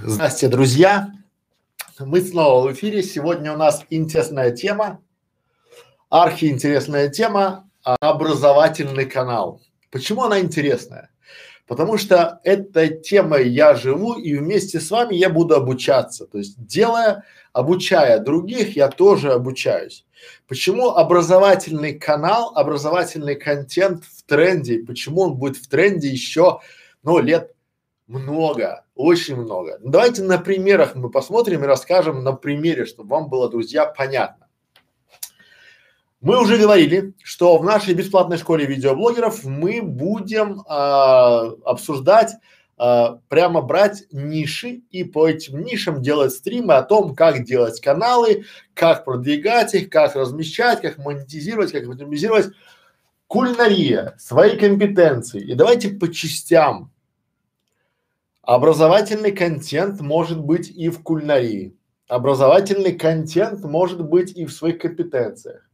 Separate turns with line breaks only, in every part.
Здравствуйте, друзья! Мы снова в эфире. Сегодня у нас интересная тема, архиинтересная тема – образовательный канал. Почему она интересная? Потому что этой темой я живу и вместе с вами я буду обучаться. То есть делая, обучая других, я тоже обучаюсь. Почему образовательный канал, образовательный контент в тренде? Почему он будет в тренде еще, ну, лет много, очень много. Ну, давайте на примерах мы посмотрим и расскажем на примере, чтобы вам было, друзья, понятно. Мы уже говорили, что в нашей бесплатной школе видеоблогеров мы будем а, обсуждать, а, прямо брать ниши и по этим нишам делать стримы о том, как делать каналы, как продвигать их, как размещать, как монетизировать, как оптимизировать. Кулинария, свои компетенции. И давайте по частям Образовательный контент может быть и в кулинарии. Образовательный контент может быть и в своих компетенциях.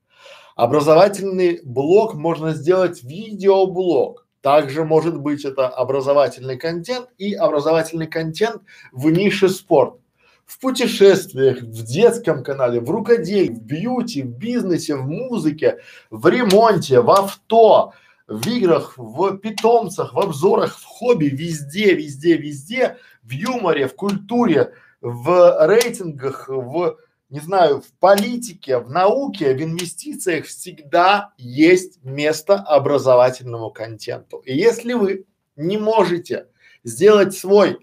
Образовательный блог можно сделать видеоблог. Также может быть это образовательный контент и образовательный контент в нише спорт. В путешествиях, в детском канале, в рукоделии, в бьюти, в бизнесе, в музыке, в ремонте, в авто, в играх, в питомцах, в обзорах, в хобби, везде, везде, везде, в юморе, в культуре, в рейтингах, в, не знаю, в политике, в науке, в инвестициях всегда есть место образовательному контенту. И если вы не можете сделать свой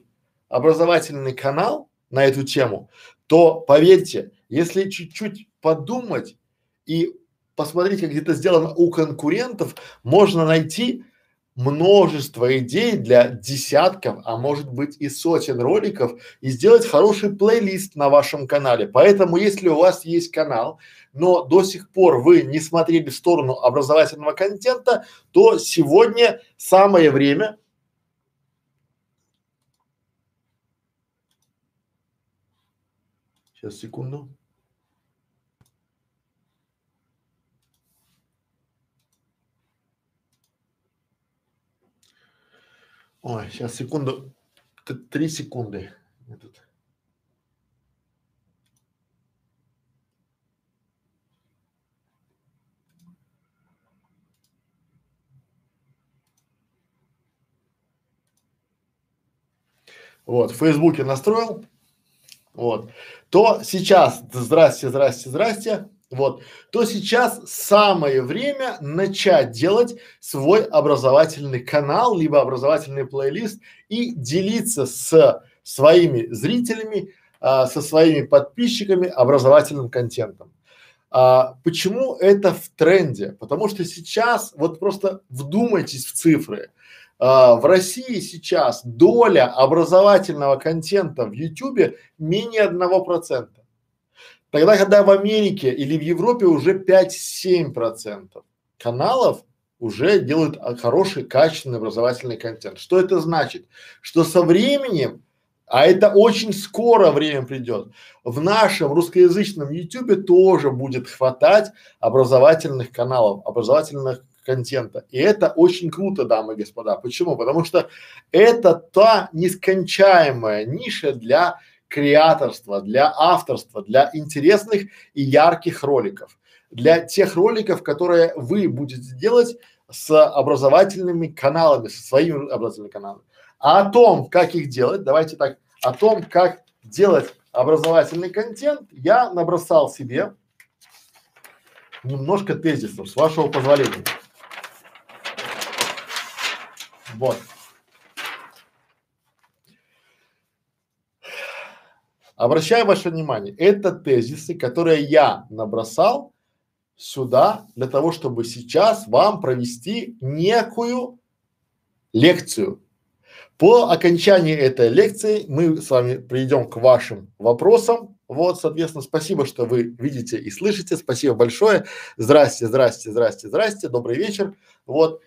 образовательный канал на эту тему, то поверьте, если чуть-чуть подумать и посмотреть, как это сделано у конкурентов, можно найти множество идей для десятков, а может быть и сотен роликов и сделать хороший плейлист на вашем канале. Поэтому, если у вас есть канал, но до сих пор вы не смотрели в сторону образовательного контента, то сегодня самое время Сейчас, секунду. Ой, сейчас секунду, три секунды. Этот. Вот, в Фейсбуке настроил, вот, то сейчас, здрасте, здрасте, здрасте, вот, то сейчас самое время начать делать свой образовательный канал, либо образовательный плейлист и делиться с своими зрителями, а, со своими подписчиками образовательным контентом. А, почему это в тренде? Потому что сейчас, вот просто вдумайтесь в цифры. А, в России сейчас доля образовательного контента в Ютубе менее одного процента. Тогда, когда в Америке или в Европе уже 5-7 процентов каналов уже делают а, хороший, качественный образовательный контент. Что это значит? Что со временем, а это очень скоро время придет, в нашем русскоязычном ютубе тоже будет хватать образовательных каналов, образовательных контента. И это очень круто, дамы и господа. Почему? Потому что это та нескончаемая ниша для креаторства, для авторства, для интересных и ярких роликов, для тех роликов, которые вы будете делать с образовательными каналами, со своими образовательными каналами. А о том, как их делать, давайте так, о том, как делать образовательный контент, я набросал себе немножко тезисов, с вашего позволения. Вот. Обращаю ваше внимание, это тезисы, которые я набросал сюда для того, чтобы сейчас вам провести некую лекцию. По окончании этой лекции мы с вами придем к вашим вопросам. Вот, соответственно, спасибо, что вы видите и слышите. Спасибо большое. Здрасте, здрасте, здрасте, здрасте. Добрый вечер. Вот.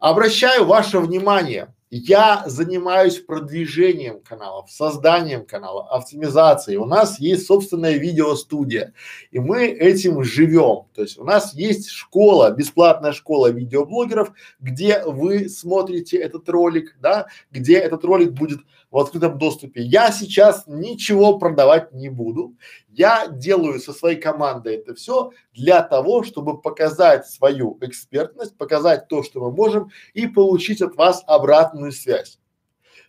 Обращаю ваше внимание, я занимаюсь продвижением каналов, созданием канала, оптимизацией. У нас есть собственная видеостудия, и мы этим живем. То есть у нас есть школа, бесплатная школа видеоблогеров, где вы смотрите этот ролик, да, где этот ролик будет в открытом доступе. Я сейчас ничего продавать не буду. Я делаю со своей командой это все для того, чтобы показать свою экспертность, показать то, что мы можем и получить от вас обратную связь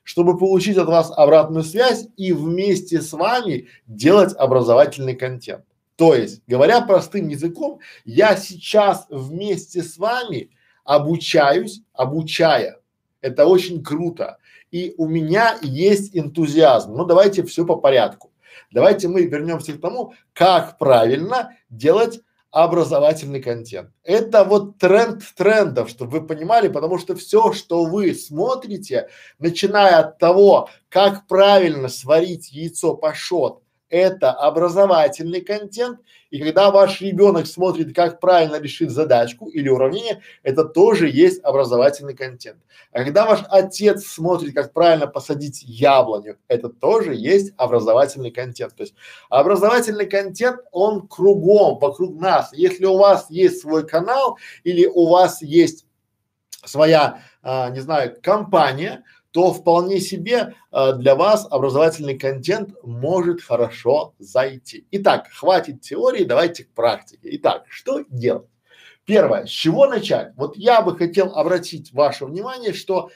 чтобы получить от вас обратную связь и вместе с вами делать образовательный контент. То есть, говоря простым языком, я сейчас вместе с вами обучаюсь, обучая. Это очень круто. И у меня есть энтузиазм. Ну, давайте все по порядку. Давайте мы вернемся к тому, как правильно делать образовательный контент. Это вот тренд трендов, чтобы вы понимали, потому что все, что вы смотрите, начиная от того, как правильно сварить яйцо пашот, это образовательный контент, и когда ваш ребенок смотрит, как правильно решить задачку или уравнение, это тоже есть образовательный контент. А когда ваш отец смотрит, как правильно посадить яблоню, это тоже есть образовательный контент. То есть образовательный контент, он кругом, вокруг нас. Если у вас есть свой канал или у вас есть своя, а, не знаю, компания, то вполне себе э, для вас образовательный контент может хорошо зайти. Итак, хватит теории, давайте к практике. Итак, что делать? Первое, с чего начать? Вот я бы хотел обратить ваше внимание, что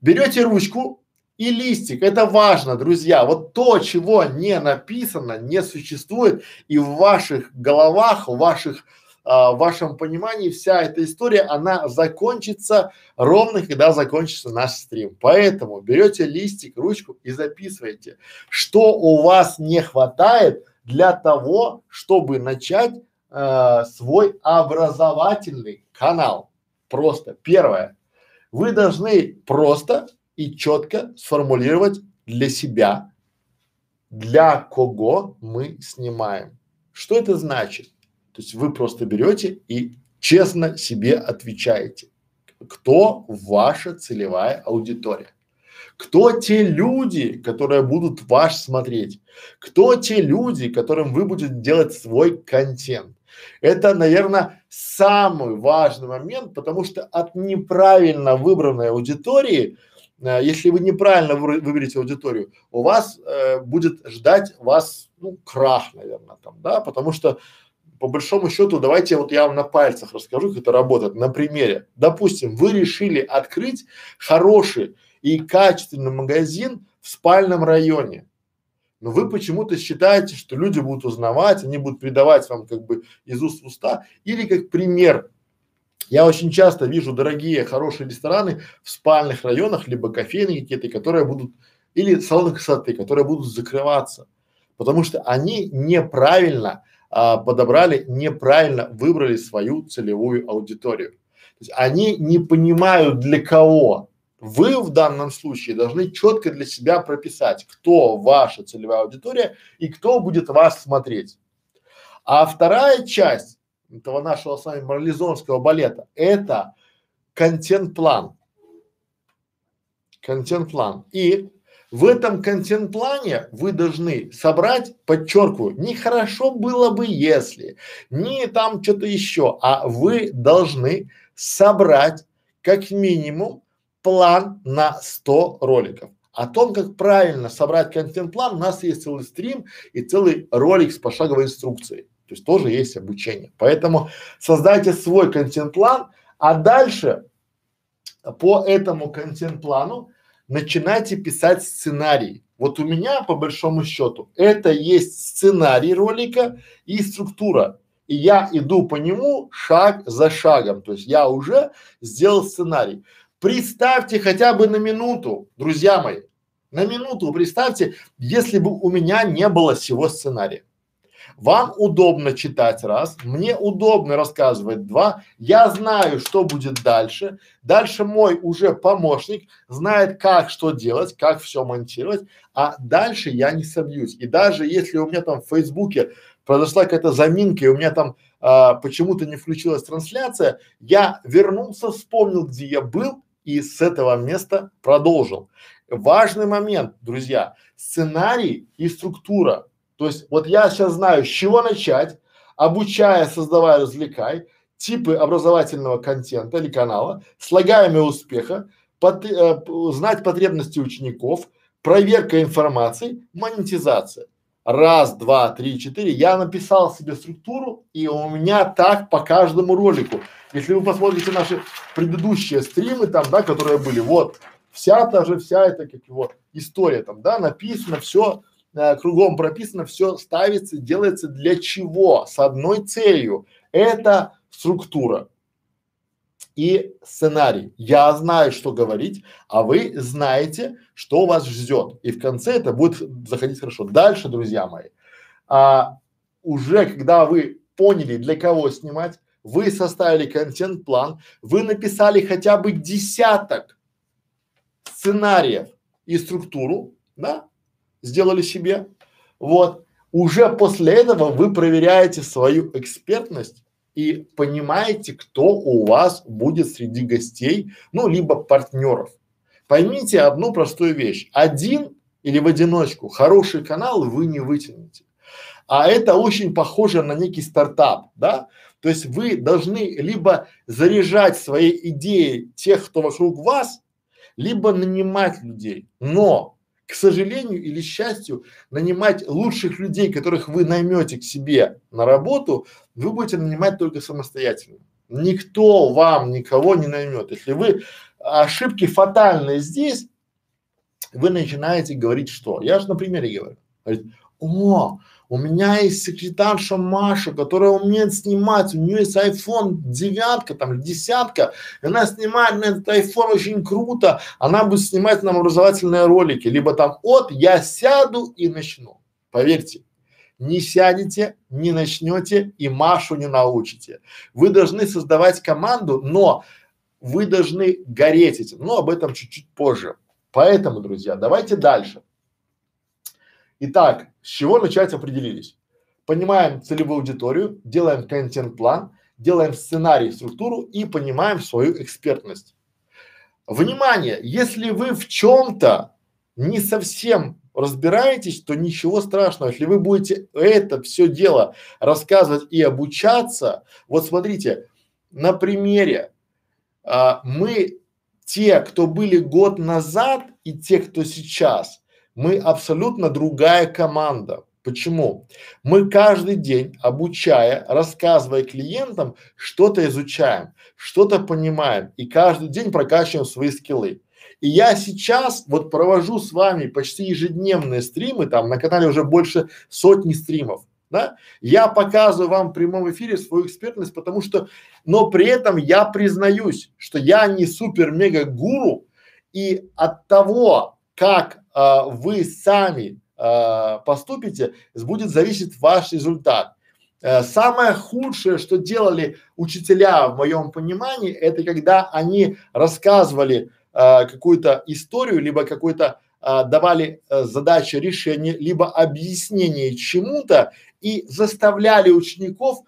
берете ручку и листик. Это важно, друзья. Вот то, чего не написано, не существует, и в ваших головах, в ваших а, в вашем понимании вся эта история, она закончится ровно, когда закончится наш стрим. Поэтому берете листик, ручку и записывайте, что у вас не хватает для того, чтобы начать э, свой образовательный канал. Просто первое, вы должны просто и четко сформулировать для себя, для кого мы снимаем. Что это значит? То есть вы просто берете и честно себе отвечаете, кто ваша целевая аудитория. Кто те люди, которые будут ваш смотреть? Кто те люди, которым вы будете делать свой контент? Это, наверное, самый важный момент, потому что от неправильно выбранной аудитории, э, если вы неправильно вы, выберете аудиторию, у вас э, будет ждать вас, ну, крах, наверное, там, да, потому что по большому счету, давайте вот я вам на пальцах расскажу, как это работает, на примере. Допустим, вы решили открыть хороший и качественный магазин в спальном районе, но вы почему-то считаете, что люди будут узнавать, они будут передавать вам как бы из уст в уста, или как пример. Я очень часто вижу дорогие, хорошие рестораны в спальных районах, либо кофейни какие-то, которые будут, или салоны красоты, которые будут закрываться, потому что они неправильно а, подобрали, неправильно выбрали свою целевую аудиторию. То есть они не понимают для кого. Вы в данном случае должны четко для себя прописать, кто ваша целевая аудитория и кто будет вас смотреть. А вторая часть этого нашего с вами морализонского балета – это контент-план. Контент-план. И в этом контент-плане вы должны собрать, подчеркиваю, не хорошо было бы если, не там что-то еще, а вы должны собрать как минимум план на 100 роликов. О том, как правильно собрать контент-план, у нас есть целый стрим и целый ролик с пошаговой инструкцией. То есть тоже есть обучение. Поэтому создайте свой контент-план, а дальше по этому контент-плану начинайте писать сценарий. Вот у меня, по большому счету, это есть сценарий ролика и структура. И я иду по нему шаг за шагом. То есть я уже сделал сценарий. Представьте хотя бы на минуту, друзья мои, на минуту представьте, если бы у меня не было всего сценария. Вам удобно читать раз, мне удобно рассказывать два, я знаю, что будет дальше. Дальше мой уже помощник знает, как что делать, как все монтировать, а дальше я не собьюсь. И даже если у меня там в Фейсбуке произошла какая-то заминка и у меня там а, почему-то не включилась трансляция, я вернулся, вспомнил, где я был и с этого места продолжил. Важный момент, друзья, сценарий и структура. То есть вот я сейчас знаю, с чего начать, обучая, создавая, развлекай, типы образовательного контента или канала, слагаемые успеха, под, э, знать потребности учеников, проверка информации, монетизация. Раз, два, три, четыре. Я написал себе структуру, и у меня так по каждому ролику. Если вы посмотрите наши предыдущие стримы там, да, которые были, вот, вся та же, вся эта, как его, история там, да, написано все, э, кругом прописано, все ставится, делается для чего? С одной целью. Это структура и сценарий. Я знаю, что говорить, а вы знаете, что вас ждет. И в конце это будет заходить хорошо. Дальше, друзья мои, а, уже когда вы поняли, для кого снимать, вы составили контент-план, вы написали хотя бы десяток сценариев и структуру, да, сделали себе, вот, уже после этого вы проверяете свою экспертность и понимаете, кто у вас будет среди гостей, ну, либо партнеров. Поймите одну простую вещь. Один или в одиночку хороший канал вы не вытянете. А это очень похоже на некий стартап, да? То есть вы должны либо заряжать свои идеи тех, кто вокруг вас, либо нанимать людей. Но к сожалению или счастью, нанимать лучших людей, которых вы наймете к себе на работу, вы будете нанимать только самостоятельно. Никто вам никого не наймет. Если вы ошибки фатальные здесь, вы начинаете говорить что? Я же на примере говорю. Говорит, о, у меня есть секретарша Маша, которая умеет снимать, у нее есть iPhone девятка, там десятка, она снимает на этот iPhone очень круто, она будет снимать нам образовательные ролики, либо там от я сяду и начну. Поверьте, не сядете, не начнете и Машу не научите. Вы должны создавать команду, но вы должны гореть этим, но об этом чуть-чуть позже. Поэтому, друзья, давайте дальше. Итак, с чего начать определились? Понимаем целевую аудиторию, делаем контент-план, делаем сценарий, структуру и понимаем свою экспертность. Внимание! Если вы в чем-то не совсем разбираетесь, то ничего страшного. Если вы будете это все дело рассказывать и обучаться, вот смотрите, на примере а, мы те, кто были год назад и те, кто сейчас, мы абсолютно другая команда. Почему? Мы каждый день, обучая, рассказывая клиентам, что-то изучаем, что-то понимаем и каждый день прокачиваем свои скиллы. И я сейчас вот провожу с вами почти ежедневные стримы, там на канале уже больше сотни стримов, да? Я показываю вам в прямом эфире свою экспертность, потому что, но при этом я признаюсь, что я не супер-мега-гуру, и от того, как а, вы сами а, поступите, будет зависеть ваш результат. А, самое худшее, что делали учителя в моем понимании, это когда они рассказывали а, какую-то историю, либо какой-то а, давали а, задачи решения, либо объяснение чему-то и заставляли учеников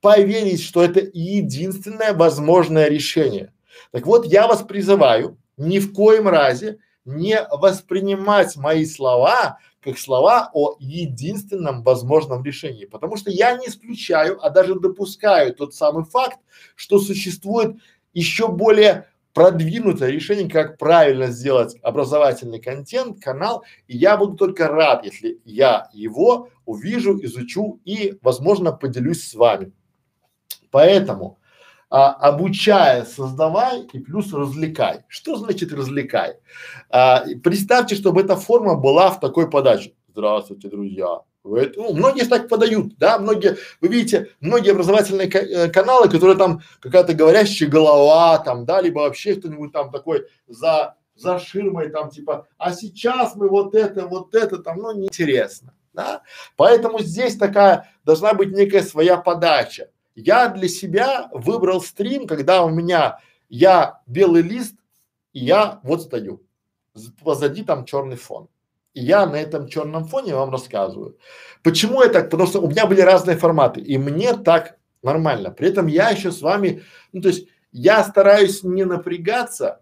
поверить, что это единственное возможное решение. Так вот, я вас призываю ни в коем разе не воспринимать мои слова как слова о единственном возможном решении, потому что я не исключаю, а даже допускаю тот самый факт, что существует еще более продвинутое решение, как правильно сделать образовательный контент, канал, и я буду только рад, если я его увижу, изучу и, возможно, поделюсь с вами. Поэтому а, обучая, создавай и плюс развлекай. Что значит развлекай? А, представьте, чтобы эта форма была в такой подаче. Здравствуйте, друзья. Вы, ну, многие так подают, да, многие, вы видите, многие образовательные э, каналы, которые там какая-то говорящая голова, там, да, либо вообще кто-нибудь там такой за, за ширмой, там, типа, а сейчас мы вот это, вот это, там, ну, неинтересно, да. Поэтому здесь такая должна быть некая своя подача. Я для себя выбрал стрим, когда у меня я белый лист, и я вот стою. Позади там черный фон. И я на этом черном фоне вам рассказываю. Почему я так? Потому что у меня были разные форматы, и мне так нормально. При этом я еще с вами, ну то есть я стараюсь не напрягаться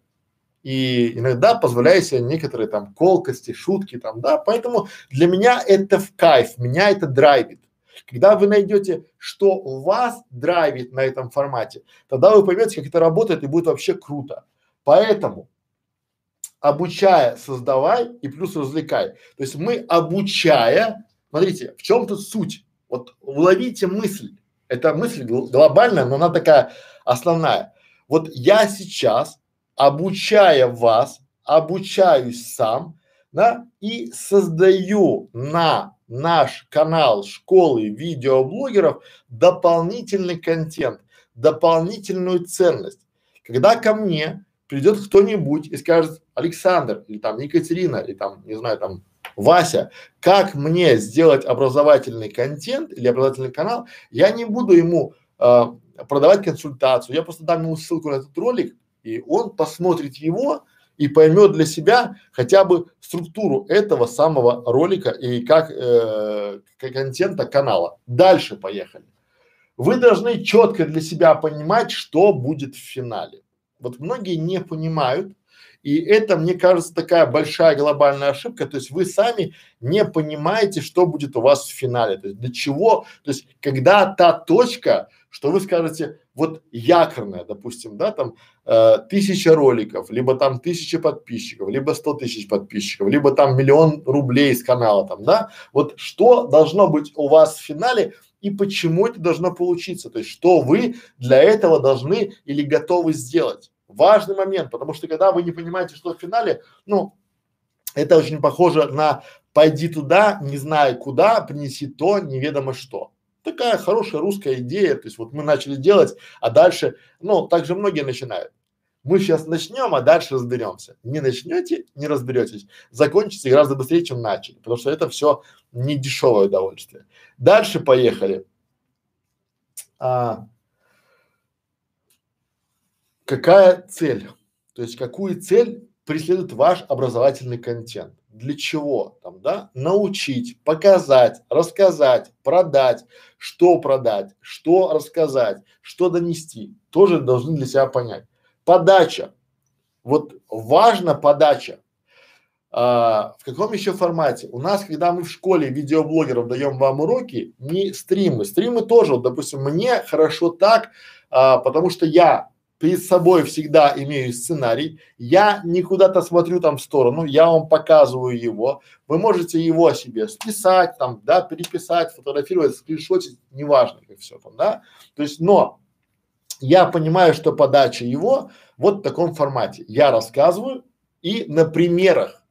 и иногда позволяю себе некоторые там колкости, шутки там, да, поэтому для меня это в кайф, меня это драйвит. Когда вы найдете, что вас драйвит на этом формате, тогда вы поймете, как это работает и будет вообще круто. Поэтому обучая, создавай и плюс развлекай. То есть мы обучая, смотрите, в чем тут суть? Вот уловите мысль. Это мысль глобальная, но она такая основная. Вот я сейчас, обучая вас, обучаюсь сам, да, и создаю на наш канал школы видеоблогеров дополнительный контент, дополнительную ценность. Когда ко мне придет кто-нибудь и скажет, Александр, или там Екатерина, или там, не знаю, там Вася, как мне сделать образовательный контент или образовательный канал, я не буду ему э, продавать консультацию, я просто дам ему ссылку на этот ролик, и он посмотрит его и поймет для себя хотя бы структуру этого самого ролика и как, э, контента канала. Дальше поехали. Вы должны четко для себя понимать, что будет в финале. Вот многие не понимают, и это, мне кажется, такая большая глобальная ошибка. То есть вы сами не понимаете, что будет у вас в финале. То есть для чего, то есть когда та точка, что вы скажете, вот якорная, допустим, да, там э, тысяча роликов, либо там тысяча подписчиков, либо сто тысяч подписчиков, либо там миллион рублей с канала там, да, вот что должно быть у вас в финале и почему это должно получиться, то есть что вы для этого должны или готовы сделать. Важный момент, потому что когда вы не понимаете, что в финале, ну, это очень похоже на пойди туда, не знаю куда, принеси то, неведомо что. Такая хорошая русская идея, то есть вот мы начали делать, а дальше, ну, так же многие начинают. Мы сейчас начнем, а дальше разберемся. Не начнете, не разберетесь. Закончится гораздо быстрее, чем начали, потому что это все не дешевое удовольствие. Дальше поехали. А, какая цель? То есть какую цель преследует ваш образовательный контент? Для чего там, да? Научить, показать, рассказать, продать, что продать, что рассказать, что донести, тоже должны для себя понять. Подача. Вот важна подача. А, в каком еще формате? У нас, когда мы в школе видеоблогеров даем вам уроки, не стримы. Стримы тоже, вот, допустим, мне хорошо так, а, потому что я перед собой всегда имею сценарий, я не куда-то смотрю там в сторону, я вам показываю его, вы можете его себе списать там, да, переписать, фотографировать, скриншотить, неважно как все там, да, то есть, но я понимаю, что подача его вот в таком формате, я рассказываю и на примерах.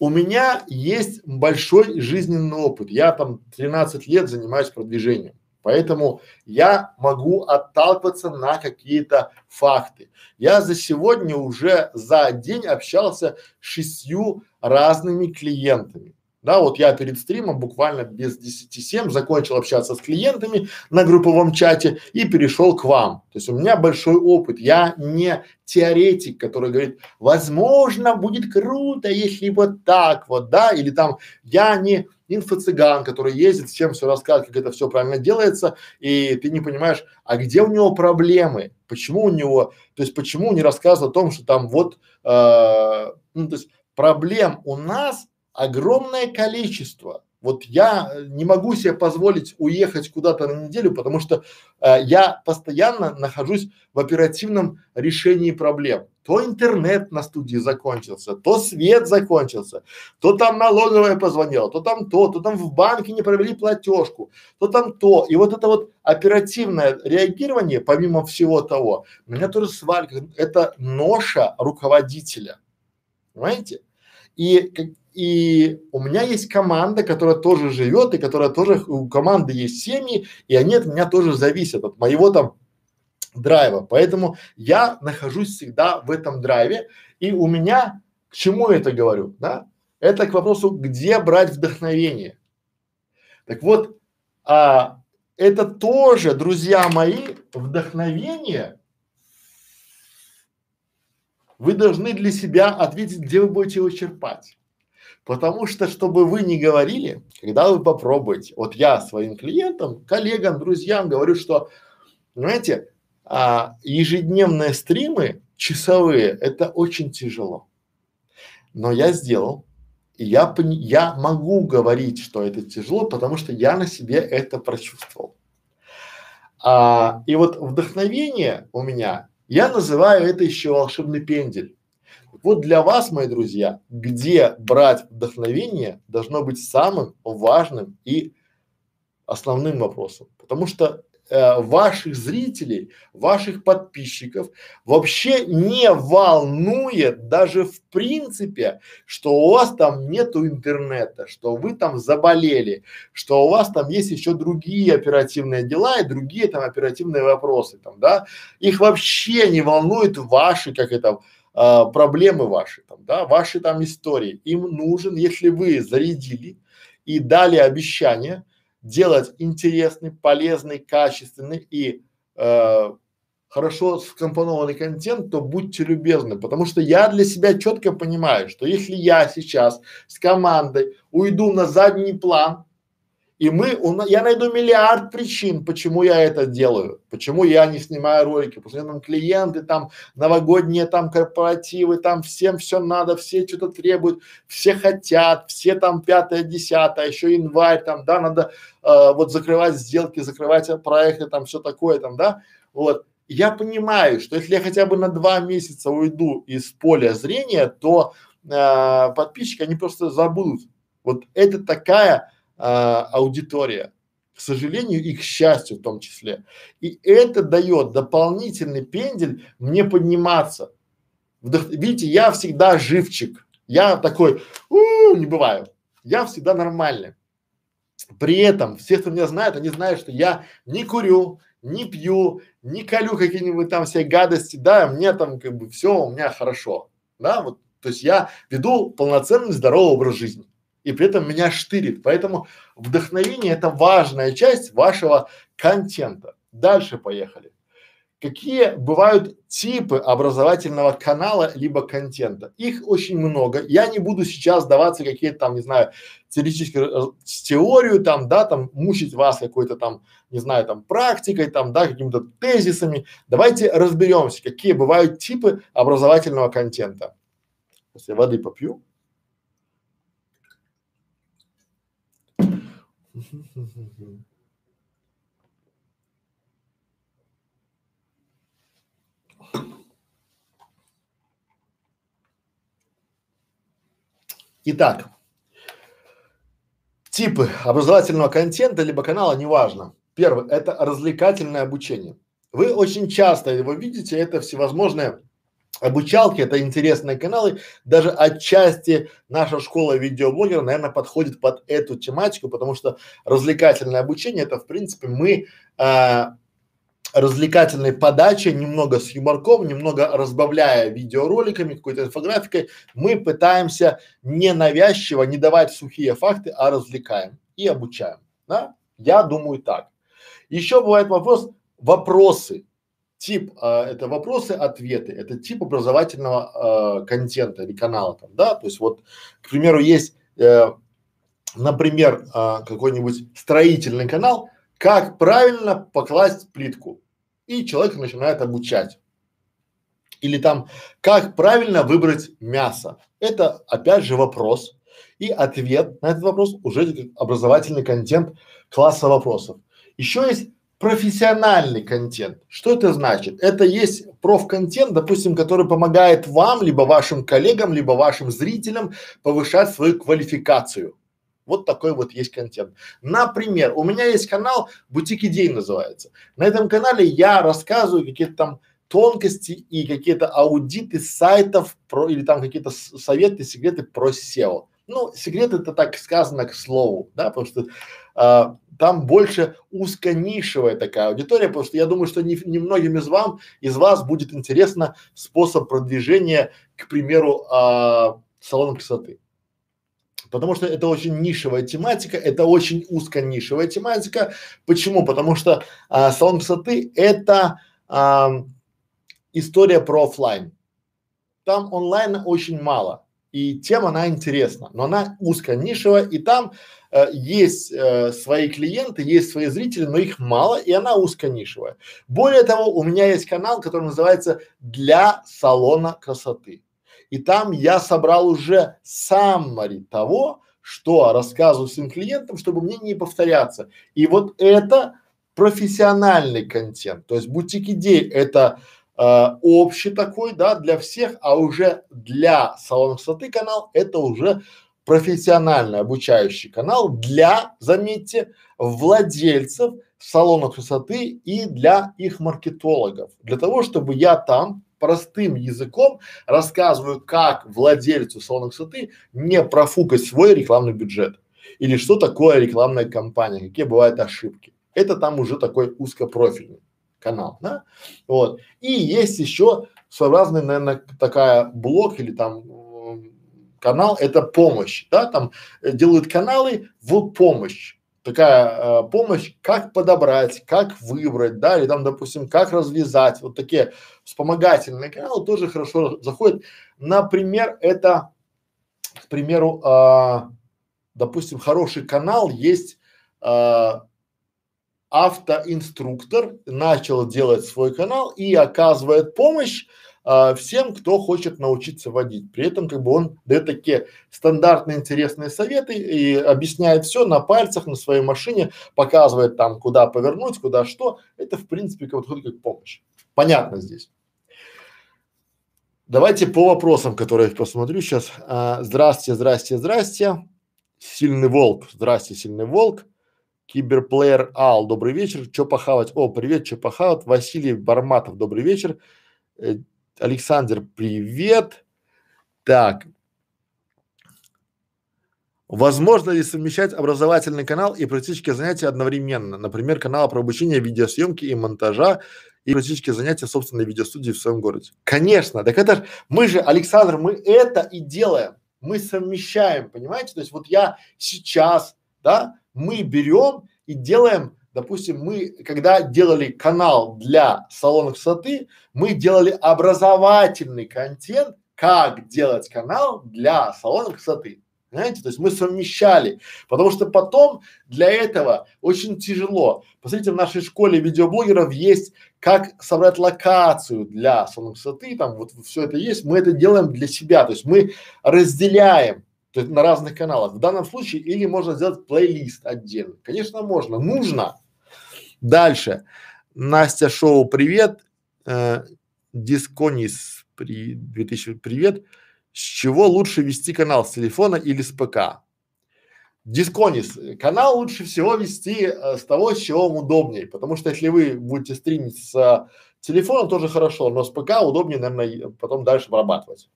У меня есть большой жизненный опыт, я там 13 лет занимаюсь продвижением. Поэтому я могу отталкиваться на какие-то факты. Я за сегодня уже за день общался с шестью разными клиентами. Да, вот я перед стримом буквально без 10-7 закончил общаться с клиентами на групповом чате и перешел к вам. То есть у меня большой опыт. Я не теоретик, который говорит, возможно, будет круто, если вот так вот, да, или там я не инфо-цыган, который ездит, всем все рассказывает, как это все правильно делается, и ты не понимаешь, а где у него проблемы, почему у него, то есть почему не рассказывает о том, что там вот, э, ну то есть проблем у нас огромное количество. Вот я не могу себе позволить уехать куда-то на неделю, потому что э, я постоянно нахожусь в оперативном решении проблем. То интернет на студии закончился, то свет закончился, то там налоговая позвонила, то там то, то там в банке не провели платежку, то там то. И вот это вот оперативное реагирование, помимо всего того, меня тоже свалит, это ноша руководителя. Понимаете? И и у меня есть команда, которая тоже живет, и которая тоже, у команды есть семьи, и они от меня тоже зависят, от моего там драйва. Поэтому я нахожусь всегда в этом драйве, и у меня, к чему я это говорю, да? Это к вопросу, где брать вдохновение. Так вот, а, это тоже, друзья мои, вдохновение вы должны для себя ответить, где вы будете его черпать. Потому что, чтобы вы не говорили, когда вы попробуете, вот я своим клиентам, коллегам, друзьям говорю, что, знаете, а, ежедневные стримы часовые, это очень тяжело. Но я сделал, и я, я могу говорить, что это тяжело, потому что я на себе это прочувствовал. А, и вот вдохновение у меня, я называю это еще волшебный пендель. Вот для вас, мои друзья, где брать вдохновение должно быть самым важным и основным вопросом. Потому что э, ваших зрителей, ваших подписчиков вообще не волнует даже в принципе, что у вас там нету интернета, что вы там заболели, что у вас там есть еще другие оперативные дела и другие там оперативные вопросы там, да, их вообще не волнует ваши, как это, э, проблемы ваши там, да, ваши там истории. Им нужен, если вы зарядили и дали обещание, делать интересный, полезный, качественный и э, хорошо скомпонованный контент, то будьте любезны, потому что я для себя четко понимаю, что если я сейчас с командой уйду на задний план, и мы, у, я найду миллиард причин, почему я это делаю, почему я не снимаю ролики, потому что там клиенты, там новогодние там корпоративы, там всем все надо, все что-то требуют, все хотят, все там пятое, десятое, еще январь там, да, надо э, вот закрывать сделки, закрывать проекты, там все такое там, да, вот. Я понимаю, что если я хотя бы на два месяца уйду из поля зрения, то э, подписчики, они просто забудут. Вот это такая а, аудитория, к сожалению и к счастью в том числе. И это дает дополнительный пендель мне подниматься. Вдох... Видите, я всегда живчик, я такой, у не бываю, я всегда нормальный. При этом все, кто меня знает, они знают, что я не курю, не пью, не колю какие-нибудь там все гадости, да, мне там как бы все у меня хорошо, да, вот, то есть я веду полноценный здоровый образ жизни и при этом меня штырит. Поэтому вдохновение это важная часть вашего контента. Дальше поехали. Какие бывают типы образовательного канала либо контента? Их очень много. Я не буду сейчас даваться какие-то там, не знаю, теоретические э, теорию там, да, там мучить вас какой-то там, не знаю, там практикой, там, да, какими-то тезисами. Давайте разберемся, какие бывают типы образовательного контента. Сейчас я воды попью. Итак, типы образовательного контента либо канала, неважно. Первый – это развлекательное обучение. Вы очень часто его видите, это всевозможные обучалки, это интересные каналы, даже отчасти наша школа видеоблогера, наверное, подходит под эту тематику, потому что развлекательное обучение это, в принципе, мы э, развлекательной подачей, немного с юморком, немного разбавляя видеороликами, какой-то инфографикой, мы пытаемся не навязчиво, не давать сухие факты, а развлекаем и обучаем, да? Я думаю так. Еще бывает вопрос, вопросы, тип э, это вопросы, ответы, это тип образовательного э, контента или канала там, да, то есть вот, к примеру, есть, э, например, э, какой-нибудь строительный канал, как правильно покласть плитку, и человек начинает обучать. Или там, как правильно выбрать мясо. Это опять же вопрос и ответ на этот вопрос уже образовательный контент класса вопросов. Еще есть профессиональный контент. Что это значит? Это есть профконтент, допустим, который помогает вам, либо вашим коллегам, либо вашим зрителям повышать свою квалификацию. Вот такой вот есть контент. Например, у меня есть канал «Бутик идей» называется. На этом канале я рассказываю какие-то там тонкости и какие-то аудиты сайтов про, или там какие-то советы, секреты про SEO. Ну, секрет это так сказано к слову, да, потому что а, там больше узконишевая такая аудитория, потому что я думаю, что не, не многим из вам, из вас будет интересно способ продвижения, к примеру, а, салона красоты. Потому что это очень нишевая тематика, это очень узконишевая тематика. Почему? Потому что а, салон красоты это а, история про офлайн. Там онлайна очень мало и тема она интересна, но она узконишевая, и там э, есть э, свои клиенты, есть свои зрители, но их мало, и она узконишевая. Более того, у меня есть канал, который называется «Для салона красоты». И там я собрал уже саммари того, что рассказываю своим клиентам, чтобы мне не повторяться. И вот это профессиональный контент, то есть бутик идей – это э, общий такой, да, для всех, а уже для салона красоты канал это уже профессиональный обучающий канал для, заметьте, владельцев салона красоты и для их маркетологов. Для того, чтобы я там простым языком рассказываю, как владельцу салона красоты не профукать свой рекламный бюджет. Или что такое рекламная кампания, какие бывают ошибки. Это там уже такой узкопрофильный канал, да? Вот. И есть еще своеобразный, наверное, такая блок или там канал, это помощь, да, там э, делают каналы в помощь такая э, помощь, как подобрать, как выбрать, да, или там, допустим, как развязать, вот такие вспомогательные каналы тоже хорошо заходят. Например, это, к примеру, э, допустим, хороший канал есть э, автоинструктор, начал делать свой канал и оказывает помощь а, всем, кто хочет научиться водить. При этом как бы он дает такие стандартные интересные советы и объясняет все на пальцах на своей машине, показывает там, куда повернуть, куда что. Это в принципе как, вот, как помощь. Понятно здесь. Давайте по вопросам, которые я посмотрю сейчас. А, здрасте, здрасте, здрасте. Сильный волк. Здрасте, сильный волк. Киберплеер Ал, добрый вечер. Че похавать? О, привет, че похавать? Василий Барматов, добрый вечер. Александр, привет. Так. Возможно ли совмещать образовательный канал и практические занятия одновременно? Например, канал про обучение видеосъемки и монтажа и практические занятия собственной видеостудии в своем городе. Конечно, так это ж, мы же, Александр, мы это и делаем. Мы совмещаем, понимаете? То есть вот я сейчас, да, мы берем и делаем допустим, мы, когда делали канал для салона красоты, мы делали образовательный контент, как делать канал для салона красоты. Понимаете, то есть мы совмещали, потому что потом для этого очень тяжело. Посмотрите, в нашей школе видеоблогеров есть как собрать локацию для салона красоты, там вот все это есть, мы это делаем для себя, то есть мы разделяем то есть на разных каналах. В данном случае или можно сделать плейлист отдельно. Конечно, можно, нужно, Дальше. Настя Шоу, привет. Э, Дисконис, при, 2000, привет. С чего лучше вести канал, с телефона или с ПК? Дисконис, канал лучше всего вести э, с того, с чего вам удобнее, потому что если вы будете стримить с э, телефона, тоже хорошо, но с ПК удобнее, наверное, потом дальше обрабатывать.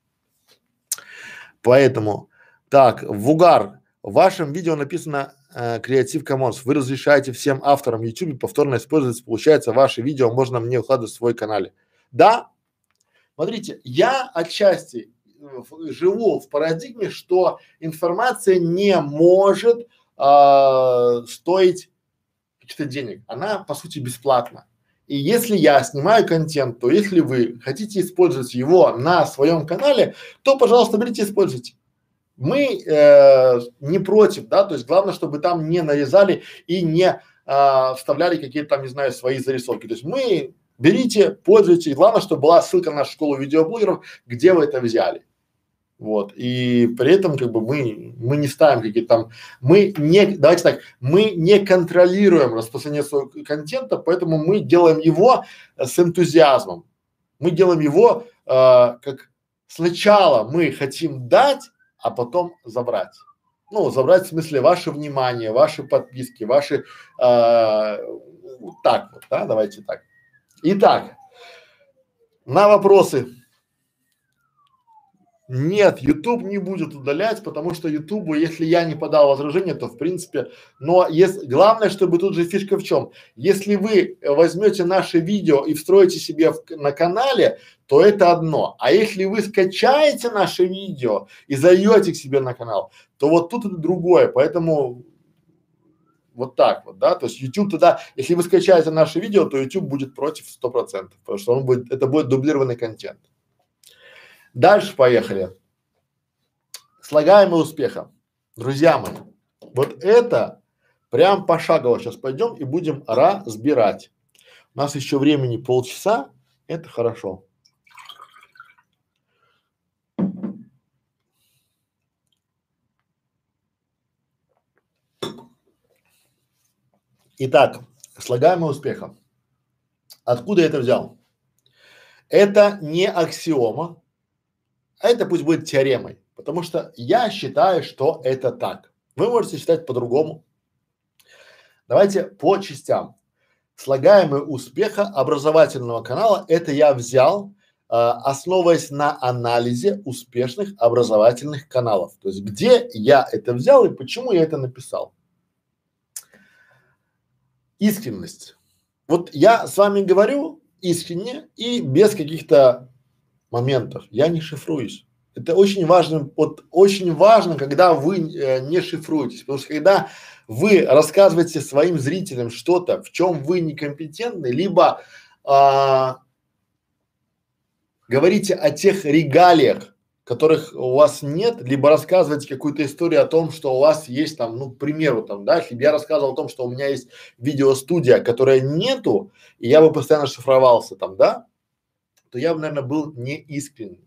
Поэтому, так, в угар, в вашем видео написано Creative Commons. Вы разрешаете всем авторам YouTube повторно использовать, получается, ваше видео можно мне укладывать в свой канале. Да, смотрите, я отчасти э, живу в парадигме, что информация не может э, стоить каких-то денег. Она, по сути, бесплатна. И если я снимаю контент, то если вы хотите использовать его на своем канале, то, пожалуйста, берите и используйте мы э, не против, да, то есть главное, чтобы там не нарезали и не э, вставляли какие-то там, не знаю, свои зарисовки. То есть мы берите, пользуйтесь, главное, чтобы была ссылка на школу видеоблогеров, где вы это взяли. Вот. И при этом как бы мы, мы не ставим какие-то там, мы не, давайте так, мы не контролируем распространение своего контента, поэтому мы делаем его с энтузиазмом. Мы делаем его э, как сначала мы хотим дать, а потом забрать. Ну, забрать в смысле ваше внимание, ваши подписки, ваши, э, так вот, да, давайте так. Итак, на вопросы нет, YouTube не будет удалять, потому что YouTube, если я не подал возражение, то в принципе, но есть, главное, чтобы тут же фишка в чем. Если вы возьмете наше видео и встроите себе в, на канале, то это одно. А если вы скачаете наше видео и зайдете к себе на канал, то вот тут это другое. Поэтому вот так вот, да, то есть YouTube тогда, если вы скачаете наше видео, то YouTube будет против сто процентов, потому что он будет, это будет дублированный контент. Дальше поехали. Слагаемые успеха. Друзья мои, вот это прям пошагово сейчас пойдем и будем разбирать. У нас еще времени полчаса, это хорошо. Итак, слагаемое успеха. Откуда я это взял? Это не аксиома, а это пусть будет теоремой, потому что я считаю, что это так. Вы можете считать по-другому. Давайте по частям. Слагаемый успеха образовательного канала – это я взял, э, основываясь на анализе успешных образовательных каналов. То есть где я это взял и почему я это написал. Искренность. Вот я с вами говорю искренне и без каких-то моментов. Я не шифруюсь. Это очень важно, вот очень важно, когда вы э, не шифруетесь, потому что когда вы рассказываете своим зрителям что-то, в чем вы некомпетентны, либо а, говорите о тех регалиях, которых у вас нет, либо рассказываете какую-то историю о том, что у вас есть там, ну, к примеру, там, да, если бы я рассказывал о том, что у меня есть видеостудия, которая нету, и я бы постоянно шифровался там, да, то я бы, наверное, был неискренним.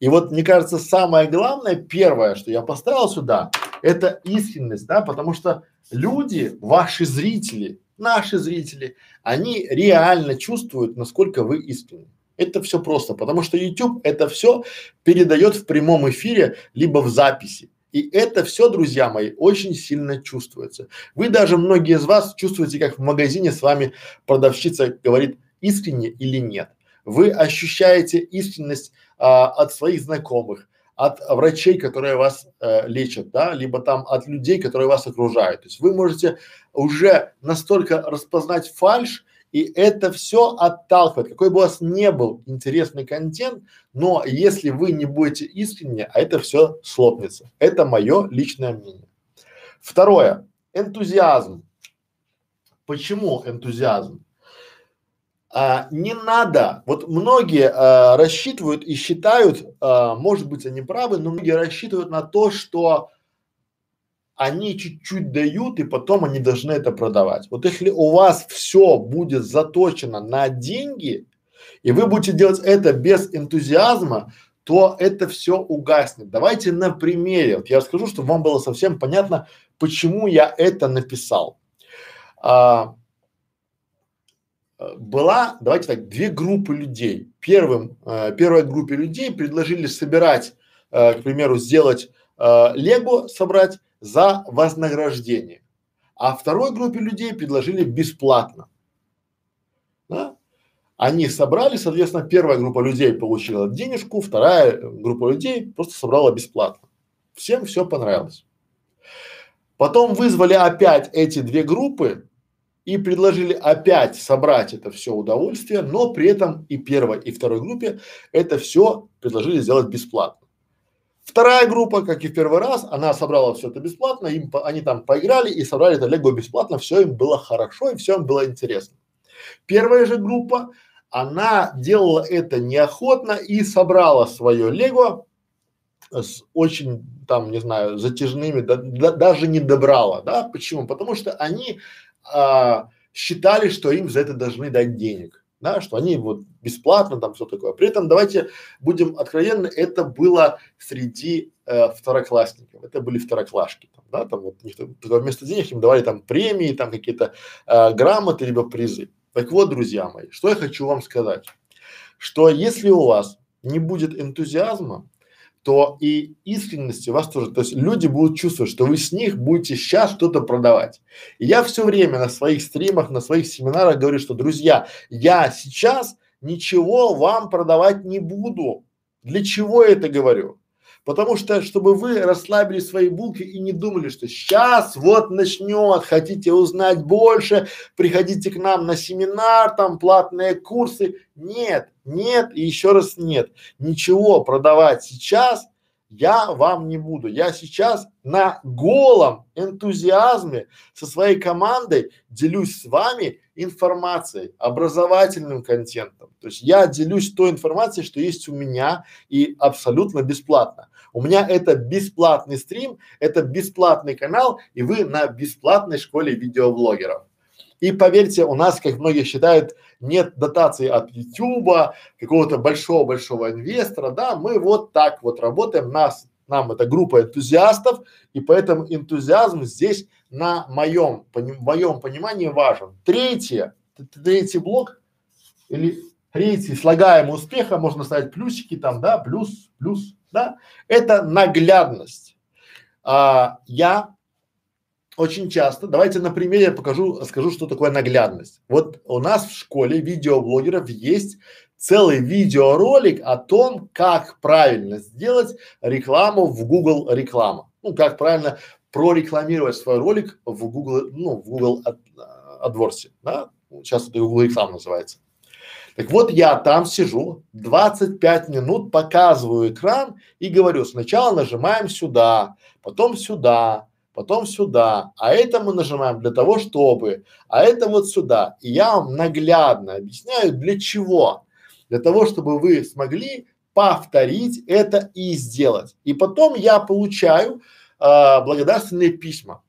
И вот, мне кажется, самое главное, первое, что я поставил сюда, это искренность, да, потому что люди, ваши зрители, наши зрители, они реально чувствуют, насколько вы искренны. Это все просто, потому что YouTube это все передает в прямом эфире, либо в записи. И это все, друзья мои, очень сильно чувствуется. Вы даже многие из вас чувствуете, как в магазине с вами продавщица говорит искренне или нет вы ощущаете истинность а, от своих знакомых, от врачей, которые вас э, лечат, да, либо там от людей, которые вас окружают. То есть вы можете уже настолько распознать фальш, и это все отталкивает. Какой бы у вас не был интересный контент, но если вы не будете искренне, а это все слопнется. Это мое личное мнение. Второе. Энтузиазм. Почему энтузиазм? А, не надо, вот многие а, рассчитывают и считают, а, может быть они правы, но многие рассчитывают на то, что они чуть-чуть дают и потом они должны это продавать. Вот если у вас все будет заточено на деньги и вы будете делать это без энтузиазма, то это все угаснет. Давайте на примере, вот я расскажу, чтобы вам было совсем понятно, почему я это написал. А, была, давайте так, две группы людей. Первым, э, первой группе людей предложили собирать, э, к примеру, сделать э, Лего, собрать за вознаграждение. А второй группе людей предложили бесплатно. Да? Они собрали, соответственно, первая группа людей получила денежку, вторая группа людей просто собрала бесплатно. Всем все понравилось. Потом вызвали опять эти две группы и предложили опять собрать это все удовольствие, но при этом и первой, и второй группе это все предложили сделать бесплатно. Вторая группа, как и в первый раз, она собрала все это бесплатно, им, они там поиграли и собрали это лего бесплатно, все им было хорошо и все им было интересно. Первая же группа, она делала это неохотно и собрала свое лего с очень там, не знаю, затяжными, да, да, даже не добрала, да, почему? Потому что они а, считали, что им за это должны дать денег, да, что они вот бесплатно там все такое. При этом давайте будем откровенны, это было среди э, второклассников, это были второклашки, там, да, там вот вместо денег им давали там премии, там какие-то э, грамоты либо призы. Так вот, друзья мои, что я хочу вам сказать, что если у вас не будет энтузиазма, то и искренности у вас тоже, то есть люди будут чувствовать, что вы с них будете сейчас что-то продавать. И я все время на своих стримах, на своих семинарах говорю, что, друзья, я сейчас ничего вам продавать не буду. Для чего я это говорю? Потому что, чтобы вы расслабили свои булки и не думали, что сейчас вот начнет, хотите узнать больше, приходите к нам на семинар, там платные курсы. Нет, нет и еще раз нет. Ничего продавать сейчас я вам не буду. Я сейчас на голом энтузиазме со своей командой делюсь с вами информацией, образовательным контентом. То есть я делюсь той информацией, что есть у меня и абсолютно бесплатно. У меня это бесплатный стрим, это бесплатный канал и вы на бесплатной школе видеоблогеров. И поверьте, у нас, как многие считают, нет дотации от Ютуба, какого-то большого-большого инвестора, да, мы вот так вот работаем, нас, нам это группа энтузиастов, и поэтому энтузиазм здесь на моем, пони, моем понимании важен. Третье, третий блок или рейтинг слагаемого успеха, можно ставить плюсики там, да, плюс, плюс, да, это наглядность. А, я очень часто, давайте на примере покажу, скажу, что такое наглядность. Вот у нас в школе видеоблогеров есть целый видеоролик о том, как правильно сделать рекламу в Google реклама. Ну, как правильно прорекламировать свой ролик в Google, ну, в Google AdWords, да? Сейчас это Google реклама называется. Так вот, я там сижу, 25 минут показываю экран и говорю, сначала нажимаем сюда, потом сюда, потом сюда, а это мы нажимаем для того, чтобы, а это вот сюда. И я вам наглядно объясняю, для чего. Для того, чтобы вы смогли повторить это и сделать. И потом я получаю э, благодарственные письма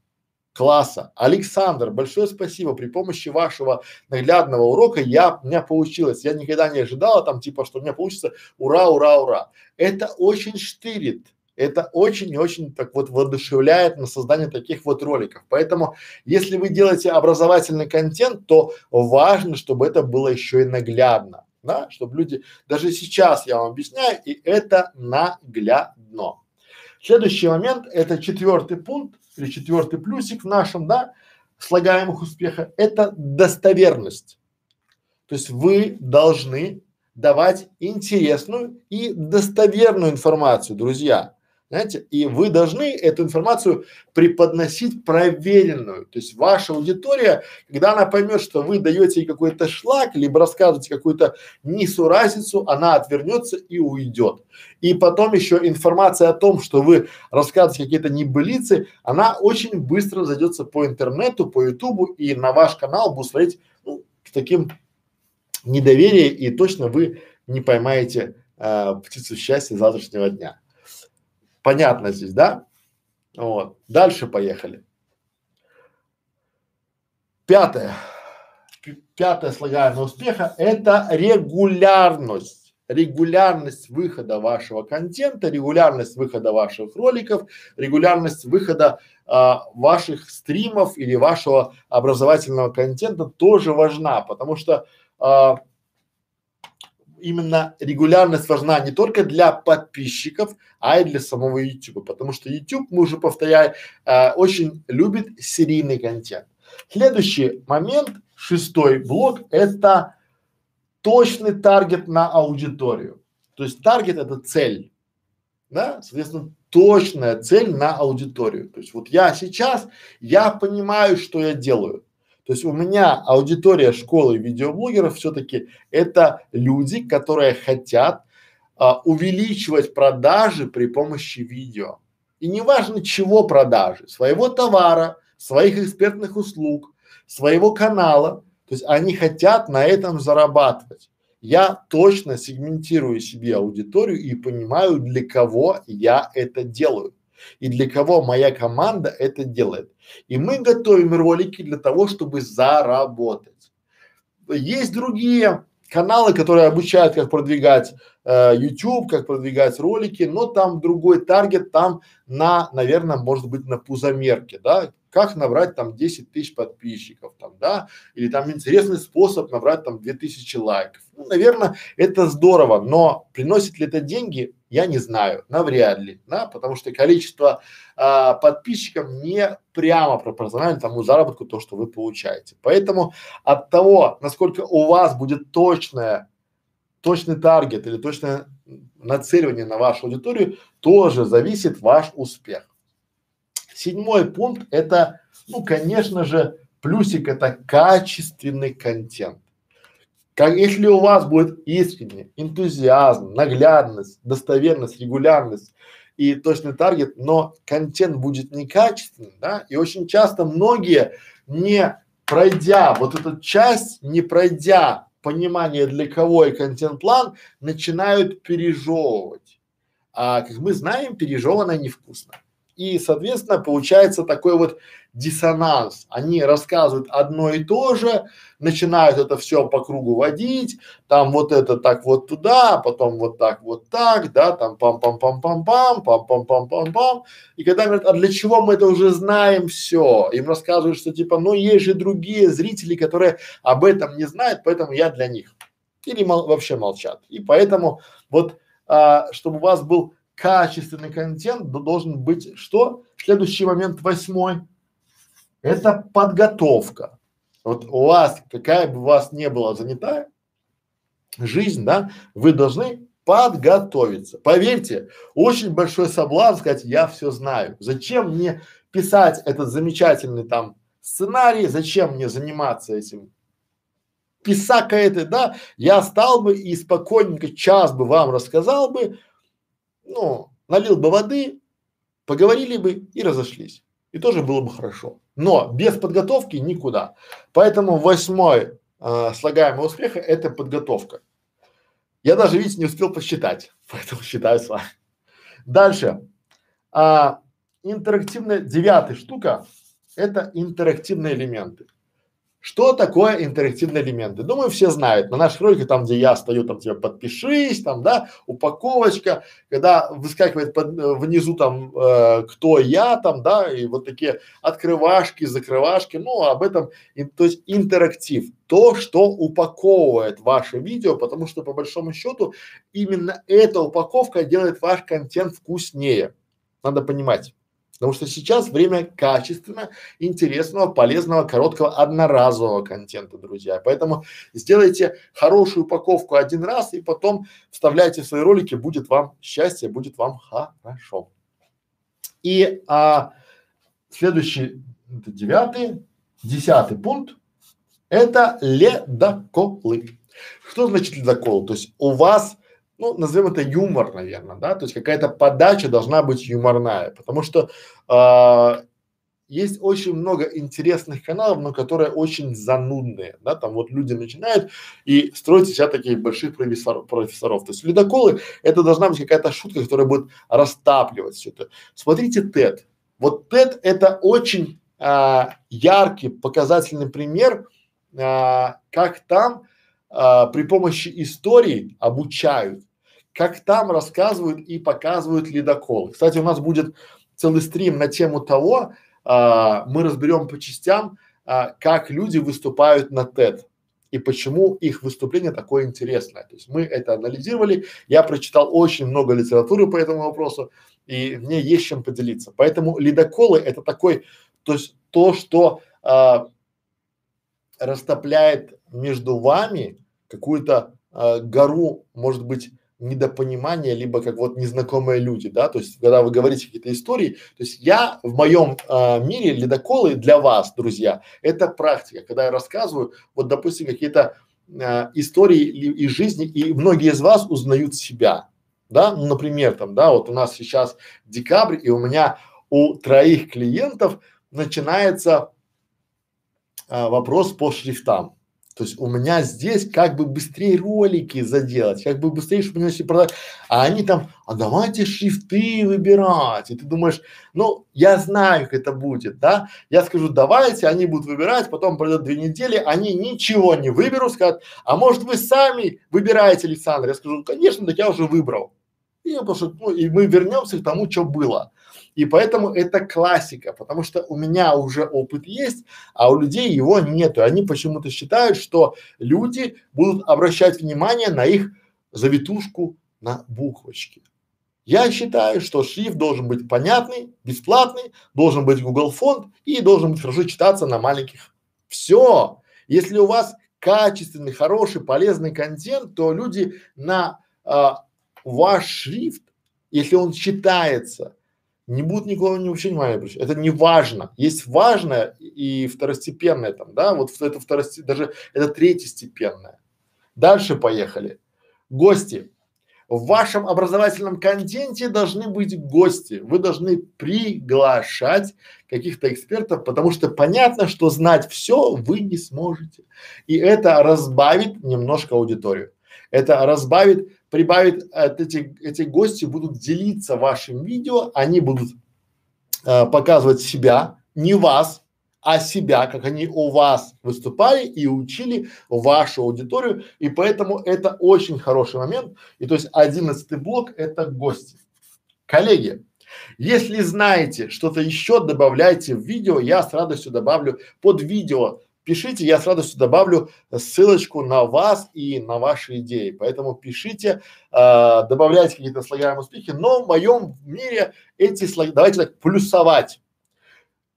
класса. Александр, большое спасибо. При помощи вашего наглядного урока я, у меня получилось. Я никогда не ожидала там типа, что у меня получится ура, ура, ура. Это очень штырит. Это очень и очень так вот воодушевляет на создание таких вот роликов. Поэтому, если вы делаете образовательный контент, то важно, чтобы это было еще и наглядно, да, чтобы люди, даже сейчас я вам объясняю, и это наглядно. Следующий момент, это четвертый пункт, или четвертый плюсик в нашем, да, слагаемых успеха, это достоверность. То есть вы должны давать интересную и достоверную информацию, друзья. Знаете, и вы должны эту информацию преподносить проверенную. То есть ваша аудитория, когда она поймет, что вы даете ей какой-то шлак, либо рассказываете какую-то несуразицу, она отвернется и уйдет. И потом еще информация о том, что вы рассказываете какие-то небылицы, она очень быстро зайдется по интернету, по ютубу и на ваш канал будет смотреть ну, с таким недоверием и точно вы не поймаете э, птицу счастья завтрашнего дня. Понятно здесь, да? Вот. Дальше поехали. Пятое. Пятое слагаемое успеха – это регулярность. Регулярность выхода вашего контента, регулярность выхода ваших роликов, регулярность выхода а, ваших стримов или вашего образовательного контента тоже важна, потому что а, именно регулярность важна не только для подписчиков, а и для самого YouTube, потому что YouTube, мы уже повторяем, э, очень любит серийный контент. Следующий момент, шестой блок, это точный таргет на аудиторию. То есть таргет это цель, да, соответственно, точная цель на аудиторию. То есть вот я сейчас, я понимаю, что я делаю. То есть у меня аудитория школы видеоблогеров все-таки это люди, которые хотят а, увеличивать продажи при помощи видео. И неважно чего продажи, своего товара, своих экспертных услуг, своего канала. То есть они хотят на этом зарабатывать. Я точно сегментирую себе аудиторию и понимаю, для кого я это делаю и для кого моя команда это делает. И мы готовим ролики для того, чтобы заработать. Есть другие каналы, которые обучают, как продвигать э, YouTube, как продвигать ролики, но там другой таргет, там на, наверное, может быть на пузомерке, да, как набрать там 10 тысяч подписчиков там, да, или там интересный способ набрать там 2000 лайков. Ну, наверное, это здорово, но приносит ли это деньги, я не знаю, навряд ли, да, потому что количество а, подписчиков не прямо пропорционально тому заработку, то, что вы получаете. Поэтому от того, насколько у вас будет точное, точный таргет или точное нацеливание на вашу аудиторию, тоже зависит ваш успех. Седьмой пункт это, ну, конечно же, плюсик это качественный контент. Как, если у вас будет искренний энтузиазм, наглядность, достоверность, регулярность и точный таргет, но контент будет некачественный, да, и очень часто многие не пройдя вот эту часть, не пройдя понимание для кого и контент-план, начинают пережевывать. А как мы знаем, пережеванное невкусно. И, соответственно, получается такой вот диссонанс. Они рассказывают одно и то же, начинают это все по кругу водить, там вот это так вот туда, потом вот так вот так, да, там пам-пам-пам-пам-пам, пам-пам-пам-пам-пам. И когда говорят, а для чего мы это уже знаем все, им рассказывают, что типа, ну есть же другие зрители, которые об этом не знают, поэтому я для них. или мол, вообще молчат. И поэтому вот, а, чтобы у вас был качественный контент, должен быть что? Следующий момент восьмой. Это подготовка. Вот у вас, какая бы у вас не была занята жизнь, да, вы должны подготовиться. Поверьте, очень большой соблазн сказать, я все знаю. Зачем мне писать этот замечательный там сценарий, зачем мне заниматься этим писака это, да, я стал бы и спокойненько час бы вам рассказал бы, ну, налил бы воды, поговорили бы и разошлись. И тоже было бы хорошо. Но без подготовки никуда. Поэтому восьмой э, слагаемый успеха – это подготовка. Я даже, видите, не успел посчитать, поэтому считаю с вами. Дальше. А, интерактивная, девятая штука – это интерактивные элементы. Что такое интерактивные элементы? Думаю, все знают. На наших роликах, там, где я стою, там тебе подпишись, там, да, упаковочка, когда выскакивает под, э, внизу там, э, кто я, там, да, и вот такие открывашки, закрывашки, ну, об этом, и, то есть интерактив, то, что упаковывает ваше видео, потому что по большому счету именно эта упаковка делает ваш контент вкуснее. Надо понимать. Потому что сейчас время качественного, интересного, полезного, короткого, одноразового контента, друзья. Поэтому сделайте хорошую упаковку один раз и потом вставляйте в свои ролики, будет вам счастье, будет вам хорошо. И а, следующий, это девятый, десятый пункт – это ледоколы. Что значит ледокол? То есть у вас ну, назовем это юмор, наверное, да, то есть какая-то подача должна быть юморная, потому что э, есть очень много интересных каналов, но которые очень занудные, да, там вот люди начинают и строить себя таких больших профессор, профессоров. То есть ледоколы это должна быть какая-то шутка, которая будет растапливать все это. Смотрите TED. Вот TED это очень а, яркий, показательный пример, а, как там а, при помощи историй обучают, как там рассказывают и показывают ледоколы. Кстати, у нас будет целый стрим на тему того, а, мы разберем по частям, а, как люди выступают на TED и почему их выступление такое интересное. То есть мы это анализировали, я прочитал очень много литературы по этому вопросу, и мне есть чем поделиться. Поэтому ледоколы это такой, то есть то, что а, растопляет между вами какую-то э, гору, может быть, недопонимания, либо как вот незнакомые люди, да, то есть когда вы говорите какие-то истории, то есть я в моем э, мире ледоколы для вас, друзья, это практика, когда я рассказываю, вот допустим какие-то э, истории из жизни, и многие из вас узнают себя, да, ну, например, там, да, вот у нас сейчас декабрь, и у меня у троих клиентов начинается а, вопрос по шрифтам. То есть у меня здесь как бы быстрее ролики заделать, как бы быстрее, чтобы они продать. А они там, а давайте шрифты выбирать. И ты думаешь, ну, я знаю, как это будет, да? Я скажу, давайте, они будут выбирать, потом пройдет две недели, они ничего не выберут, скажут, а может вы сами выбираете, Александр? Я скажу, конечно, так я уже выбрал. И, потому что, ну, и мы вернемся к тому, что было. И поэтому это классика, потому что у меня уже опыт есть, а у людей его нету. Они почему-то считают, что люди будут обращать внимание на их завитушку на буквочке. Я считаю, что шрифт должен быть понятный, бесплатный, должен быть Google фонд и должен быть хорошо читаться на маленьких. Все. Если у вас качественный, хороший, полезный контент, то люди на а, ваш шрифт, если он читается, не будут никого не вообще внимания обращать. Это не важно. Есть важное и второстепенное там, да, вот это второстепенное, даже это третьестепенное. Дальше поехали. Гости. В вашем образовательном контенте должны быть гости. Вы должны приглашать каких-то экспертов, потому что понятно, что знать все вы не сможете. И это разбавит немножко аудиторию. Это разбавит прибавит от эти, эти гости будут делиться вашим видео, они будут э, показывать себя, не вас, а себя, как они у вас выступали и учили вашу аудиторию, и поэтому это очень хороший момент. И то есть одиннадцатый блок – это гости. Коллеги, если знаете что-то еще, добавляйте в видео, я с радостью добавлю под видео пишите, я с радостью добавлю ссылочку на вас и на ваши идеи. Поэтому пишите, э, добавляйте какие-то слагаемые успехи, но в моем мире эти слоги, давайте так, плюсовать.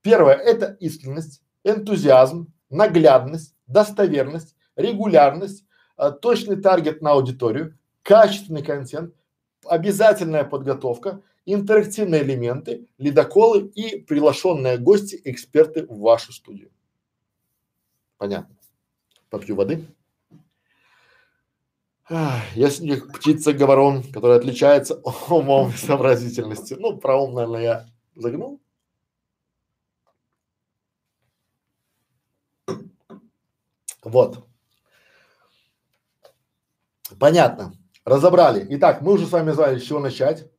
Первое – это искренность, энтузиазм, наглядность, достоверность, регулярность, э, точный таргет на аудиторию, качественный контент, обязательная подготовка, интерактивные элементы, ледоколы и приглашенные гости, эксперты в вашу студию. Понятно. Попью воды. Я сегодня птица-говорон, которая отличается умом и сообразительностью. Ну, про ум, наверное, я загнул. Вот. Понятно. Разобрали. Итак, мы уже с вами знали, с чего начать.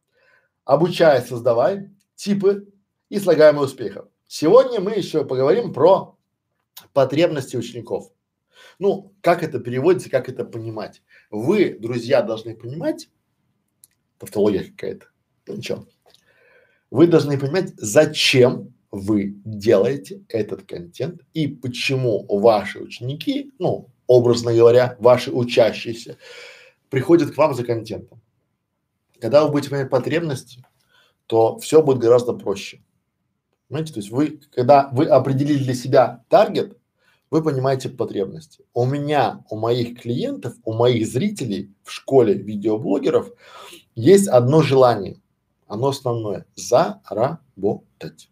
Обучай, создавай, типы и слагаемые успехов. Сегодня мы еще поговорим про потребности учеников. Ну, как это переводится, как это понимать. Вы, друзья, должны понимать, тавтология какая-то, ну ничего. Вы должны понимать, зачем вы делаете этот контент и почему ваши ученики, ну, образно говоря, ваши учащиеся, приходят к вам за контентом. Когда вы будете понимать потребности, то все будет гораздо проще. Понимаете, то есть вы, когда вы определили для себя таргет, вы понимаете потребности. У меня, у моих клиентов, у моих зрителей в школе видеоблогеров есть одно желание, оно основное – заработать.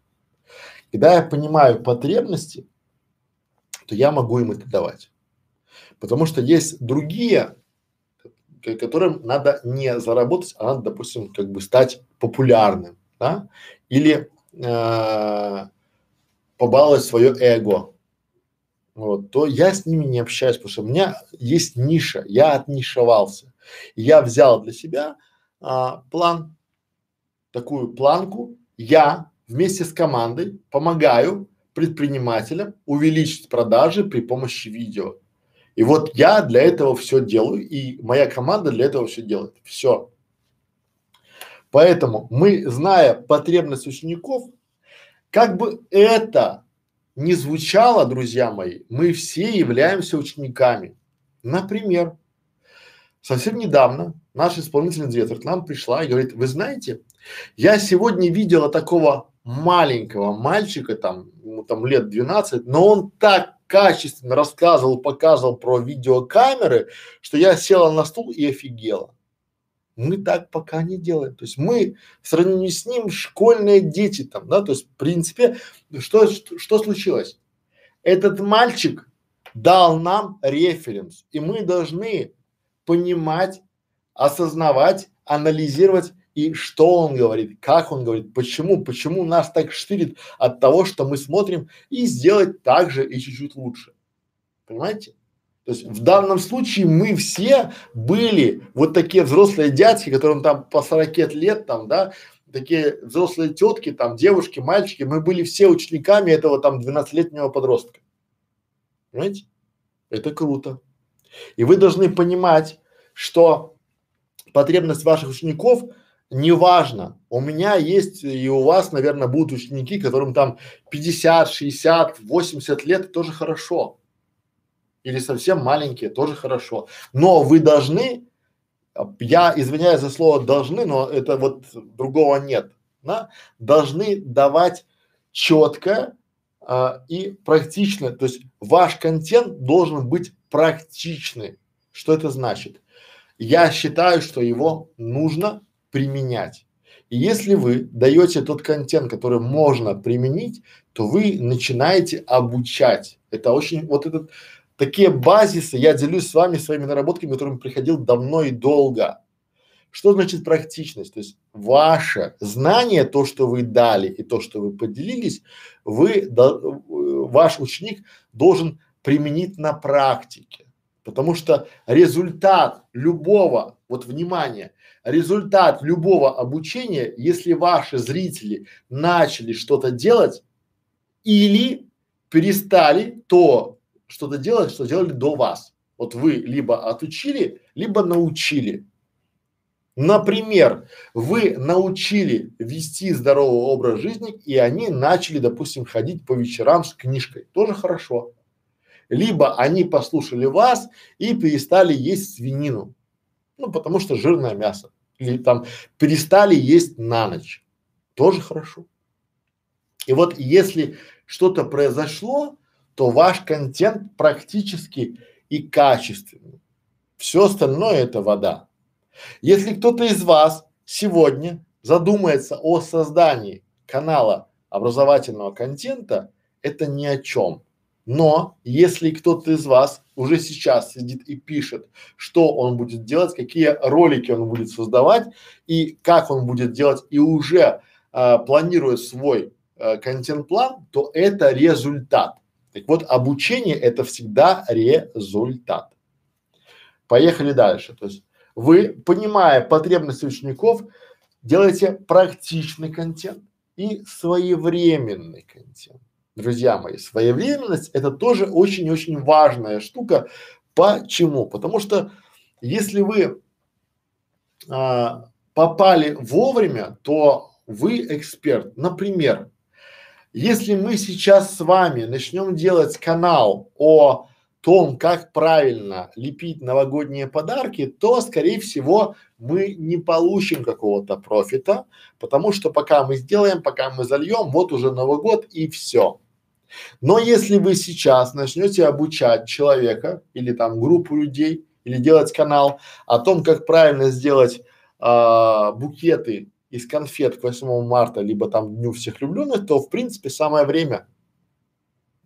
Когда я понимаю потребности, то я могу им это давать. Потому что есть другие, которым надо не заработать, а надо, допустим, как бы стать популярным, да, или э, побаловать свое эго, вот, то я с ними не общаюсь, потому что у меня есть ниша, я отнишевался. я взял для себя а, план, такую планку, я вместе с командой помогаю предпринимателям увеличить продажи при помощи видео. И вот я для этого все делаю, и моя команда для этого все делает. Все. Поэтому мы, зная потребность учеников, как бы это не звучало, друзья мои, мы все являемся учениками. Например, совсем недавно наш исполнительный директор к нам пришла и говорит, вы знаете, я сегодня видела такого маленького мальчика, там, ему там лет 12, но он так качественно рассказывал, показывал про видеокамеры, что я села на стул и офигела. Мы так пока не делаем. То есть мы в сравнении с ним школьные дети там, да, то есть в принципе, что, что, что случилось? Этот мальчик дал нам референс, и мы должны понимать, осознавать, анализировать и что он говорит, как он говорит, почему, почему нас так штырит от того, что мы смотрим и сделать так же и чуть-чуть лучше. Понимаете? То есть в данном случае мы все были вот такие взрослые дядьки, которым там по 40 лет там, да, такие взрослые тетки, там девушки, мальчики, мы были все учениками этого там 12-летнего подростка. Понимаете? Это круто. И вы должны понимать, что потребность ваших учеников неважно. У меня есть и у вас, наверное, будут ученики, которым там 50, 60, 80 лет, тоже хорошо или совсем маленькие, тоже хорошо. Но вы должны, я извиняюсь за слово должны, но это вот другого нет, да, должны давать четко а, и практично, то есть ваш контент должен быть практичный. Что это значит? Я считаю, что его нужно применять. И если вы даете тот контент, который можно применить, то вы начинаете обучать. Это очень, вот этот такие базисы, я делюсь с вами своими наработками, которыми приходил давно и долго. Что значит практичность? То есть ваше знание, то, что вы дали и то, что вы поделились, вы, да, ваш ученик должен применить на практике. Потому что результат любого, вот внимание, результат любого обучения, если ваши зрители начали что-то делать или перестали то что-то делать, что делали до вас. Вот вы либо отучили, либо научили. Например, вы научили вести здоровый образ жизни, и они начали, допустим, ходить по вечерам с книжкой. Тоже хорошо. Либо они послушали вас и перестали есть свинину, ну потому что жирное мясо. Или там перестали есть на ночь. Тоже хорошо. И вот если что-то произошло, то ваш контент практически и качественный. Все остальное это вода. Если кто-то из вас сегодня задумается о создании канала образовательного контента, это ни о чем. Но если кто-то из вас уже сейчас сидит и пишет, что он будет делать, какие ролики он будет создавать и как он будет делать, и уже а, планирует свой а, контент-план, то это результат. Так вот, обучение это всегда результат. Поехали дальше. То есть вы, понимая потребности учеников, делаете практичный контент и своевременный контент. Друзья мои, своевременность это тоже очень-очень важная штука. Почему? Потому что если вы а, попали вовремя, то вы эксперт. Например, если мы сейчас с вами начнем делать канал о том, как правильно лепить новогодние подарки, то, скорее всего, мы не получим какого-то профита, потому что пока мы сделаем, пока мы зальем, вот уже Новый год и все. Но если вы сейчас начнете обучать человека или там группу людей или делать канал о том, как правильно сделать а, букеты из конфет к 8 марта, либо там Дню всех влюбленных, то в принципе самое время.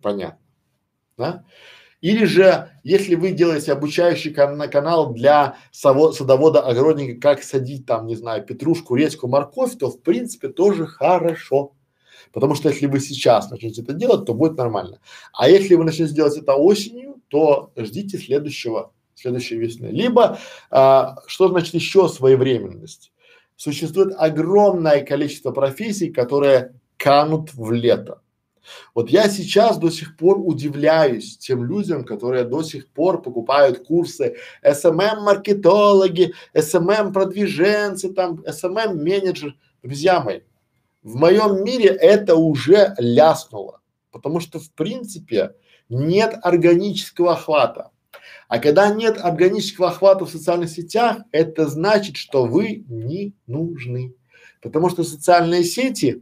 Понятно. Да? Или же, если вы делаете обучающий кан канал для садовода-огородника, как садить там, не знаю, петрушку, редьку, морковь, то в принципе тоже хорошо. Потому что если вы сейчас начнете это делать, то будет нормально. А если вы начнете делать это осенью, то ждите следующего, следующей весны. Либо, а, что значит еще своевременность? Существует огромное количество профессий, которые канут в лето. Вот я сейчас до сих пор удивляюсь тем людям, которые до сих пор покупают курсы SMM-маркетологи, SMM-продвиженцы, там, SMM-менеджер. Друзья мои, в моем мире это уже ляснуло, потому что в принципе нет органического охвата. А когда нет органического охвата в социальных сетях, это значит, что вы не нужны. Потому что социальные сети,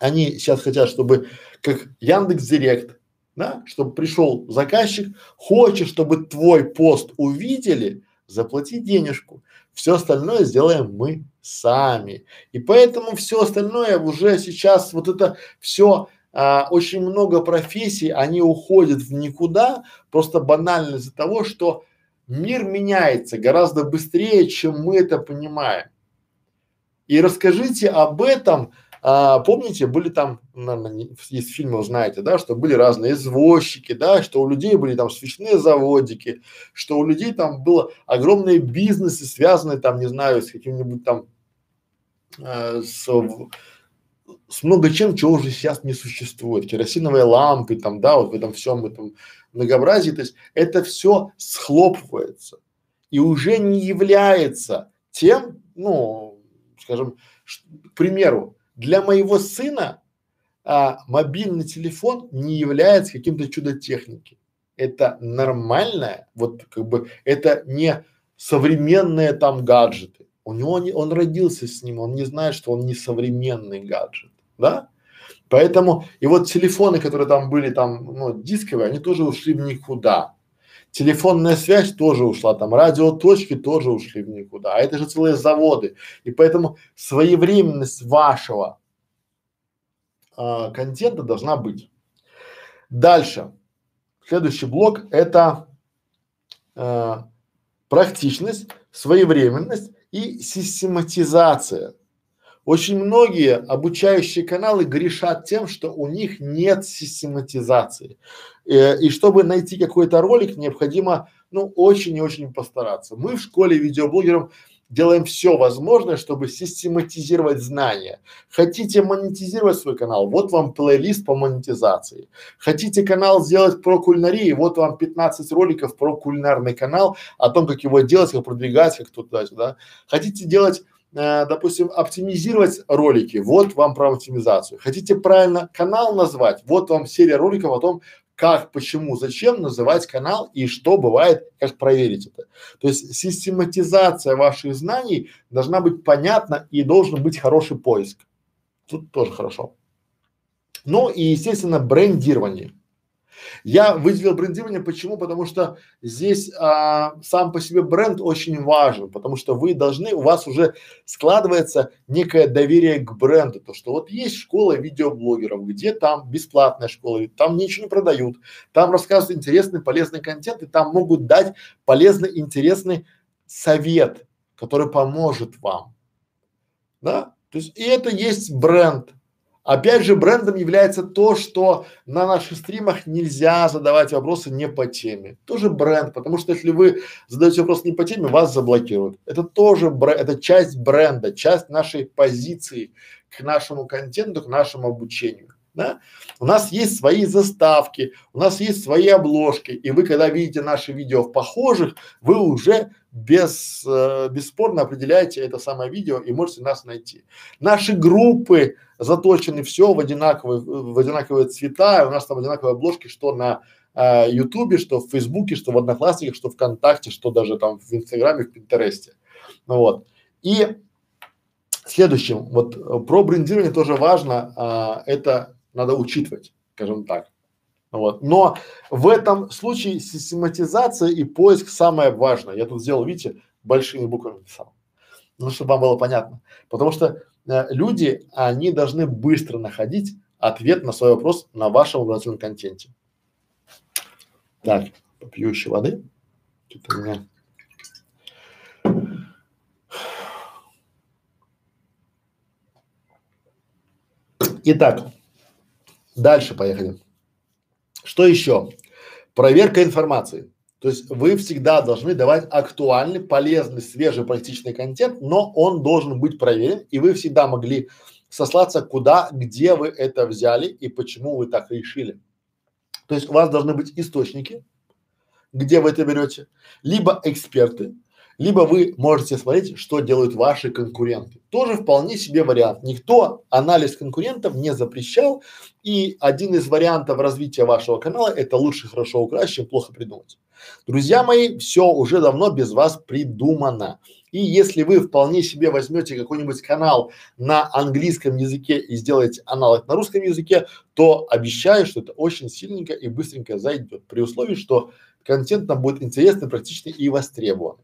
они сейчас хотят, чтобы как Яндекс Директ, да, чтобы пришел заказчик, хочет, чтобы твой пост увидели, заплати денежку. Все остальное сделаем мы сами. И поэтому все остальное уже сейчас вот это все а, очень много профессий, они уходят в никуда, просто банально из-за того, что мир меняется гораздо быстрее, чем мы это понимаем. И расскажите об этом а, помните, были там, наверное, из фильмов знаете, да, что были разные извозчики, да, что у людей были там свечные заводики, что у людей там было огромные бизнесы, связанные там, не знаю, с каким-нибудь там, э, с, с много чем, чего уже сейчас не существует, керосиновые лампы там, да, вот в этом всем этом многообразии, то есть это все схлопывается и уже не является тем, ну, скажем, к примеру, для моего сына а, мобильный телефон не является каким-то чудо техники. Это нормальное, вот как бы это не современные там гаджеты. У него не, он родился с ним, он не знает, что он не современный гаджет, да? Поэтому и вот телефоны, которые там были там, ну, дисковые, они тоже ушли в никуда. Телефонная связь тоже ушла, там радиоточки тоже ушли в никуда, а это же целые заводы. И поэтому своевременность вашего а, контента должна быть. Дальше. Следующий блок это а, практичность, своевременность и систематизация. Очень многие обучающие каналы грешат тем, что у них нет систематизации. Э, и чтобы найти какой-то ролик, необходимо, ну, очень и очень постараться. Мы в школе видеоблогеров делаем все возможное, чтобы систематизировать знания. Хотите монетизировать свой канал? Вот вам плейлист по монетизации. Хотите канал сделать про кулинарии? Вот вам 15 роликов про кулинарный канал, о том, как его делать, как продвигать, как туда-сюда. Хотите делать э, допустим, оптимизировать ролики, вот вам про оптимизацию. Хотите правильно канал назвать, вот вам серия роликов о том, как, почему, зачем называть канал и что бывает, как проверить это. То есть систематизация ваших знаний должна быть понятна и должен быть хороший поиск. Тут тоже хорошо. Ну и, естественно, брендирование. Я выделил брендирование, почему? Потому что здесь а, сам по себе бренд очень важен, потому что вы должны, у вас уже складывается некое доверие к бренду, то что вот есть школа видеоблогеров, где там бесплатная школа, там ничего не продают, там рассказывают интересный, полезный контент, и там могут дать полезный, интересный совет, который поможет вам, да? То есть и это есть бренд, Опять же, брендом является то, что на наших стримах нельзя задавать вопросы не по теме. Тоже бренд, потому что если вы задаете вопрос не по теме, вас заблокируют. Это тоже бренд, это часть бренда, часть нашей позиции к нашему контенту, к нашему обучению. Да? У нас есть свои заставки, у нас есть свои обложки, и вы, когда видите наши видео в похожих, вы уже без, э, бесспорно определяете это самое видео и можете нас найти. Наши группы заточены все в одинаковые, в одинаковые цвета, у нас там одинаковые обложки, что на э, что в Фейсбуке, что в Одноклассниках, что ВКонтакте, что даже там в Инстаграме, в Пинтересте. Ну вот. И следующим, вот про брендирование тоже важно, а, это надо учитывать, скажем так. Вот. Но в этом случае систематизация и поиск самое важное. Я тут сделал, видите, большими буквами написал. Ну, чтобы вам было понятно. Потому что э, люди, они должны быстро находить ответ на свой вопрос на вашем образовательном контенте. Так, попью еще воды. Тут у меня Итак, дальше поехали. Что еще? Проверка информации. То есть вы всегда должны давать актуальный, полезный, свежий, практичный контент, но он должен быть проверен, и вы всегда могли сослаться, куда, где вы это взяли и почему вы так решили. То есть у вас должны быть источники, где вы это берете, либо эксперты, либо вы можете смотреть, что делают ваши конкуренты. Тоже вполне себе вариант. Никто анализ конкурентов не запрещал, и один из вариантов развития вашего канала – это лучше хорошо украсть, чем плохо придумать. Друзья мои, все уже давно без вас придумано. И если вы вполне себе возьмете какой-нибудь канал на английском языке и сделаете аналог на русском языке, то обещаю, что это очень сильненько и быстренько зайдет, при условии, что контент там будет интересный, практичный и востребован.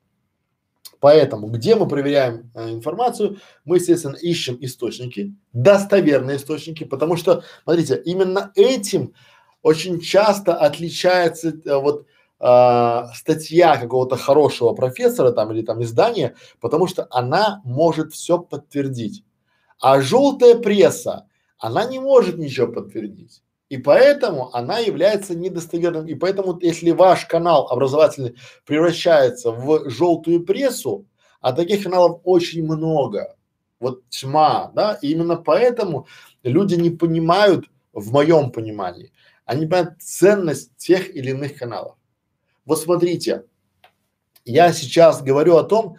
Поэтому, где мы проверяем э, информацию, мы, естественно, ищем источники, достоверные источники, потому что, смотрите, именно этим очень часто отличается э, вот э, статья какого-то хорошего профессора там или там издания, потому что она может все подтвердить. А желтая пресса, она не может ничего подтвердить. И поэтому она является недостоверным. И поэтому, если ваш канал образовательный превращается в желтую прессу, а таких каналов очень много, вот тьма, да, и именно поэтому люди не понимают, в моем понимании, они понимают ценность тех или иных каналов. Вот смотрите, я сейчас говорю о том,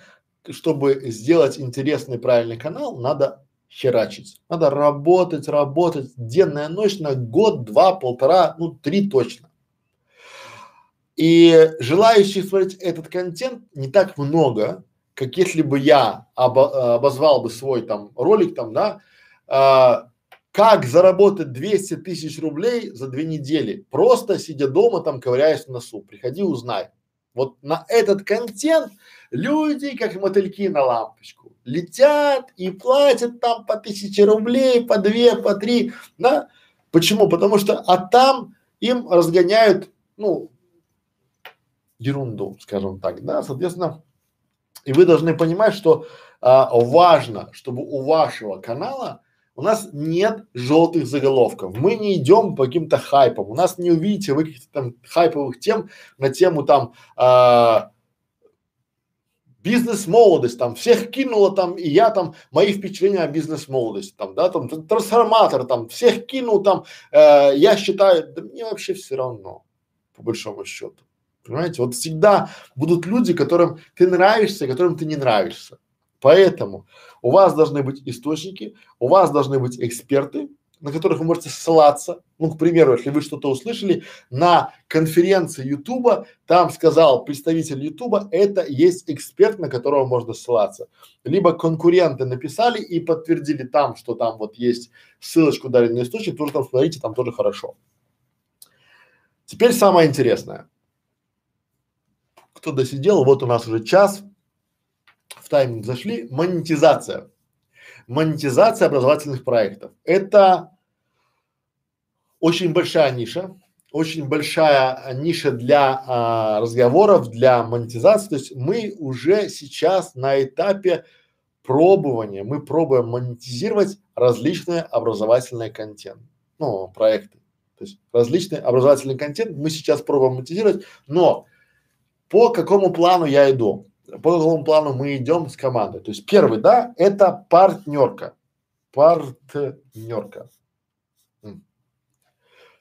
чтобы сделать интересный правильный канал, надо херачить. Надо работать, работать, денная ночь на год, два, полтора, ну три точно. И желающих смотреть этот контент не так много, как если бы я обо, обозвал бы свой там ролик там, да, а, как заработать 200 тысяч рублей за две недели, просто сидя дома там ковыряясь в носу. Приходи, узнай. Вот на этот контент люди, как мотыльки на лампочку, летят и платят там по тысяче рублей, по две, по три, да? Почему? Потому что, а там им разгоняют, ну, ерунду, скажем так, да, соответственно, и вы должны понимать, что а, важно, чтобы у вашего канала у нас нет желтых заголовков. Мы не идем по каким-то хайпам. У нас не увидите вы каких-то там хайповых тем на тему там а, бизнес-молодость, там, всех кинуло там, и я там, мои впечатления о бизнес-молодости, там, да, там, трансформатор, там, всех кинул там, э, я считаю, да мне вообще все равно, по большому счету. Понимаете, вот всегда будут люди, которым ты нравишься, которым ты не нравишься. Поэтому у вас должны быть источники, у вас должны быть эксперты, на которых вы можете ссылаться. Ну, к примеру, если вы что-то услышали на конференции Ютуба, там сказал представитель Ютуба, это есть эксперт, на которого можно ссылаться. Либо конкуренты написали и подтвердили там, что там вот есть ссылочку дали на источник, тоже там смотрите, там тоже хорошо. Теперь самое интересное. Кто досидел, вот у нас уже час, в тайминг зашли, монетизация. Монетизация образовательных проектов. Это очень большая ниша, очень большая ниша для а, разговоров, для монетизации. То есть мы уже сейчас на этапе пробования, мы пробуем монетизировать различные образовательные контент, ну, проекты. То есть различный образовательный контент мы сейчас пробуем монетизировать, но по какому плану я иду? По какому плану мы идем с командой? То есть первый, да, это партнерка. Партнерка.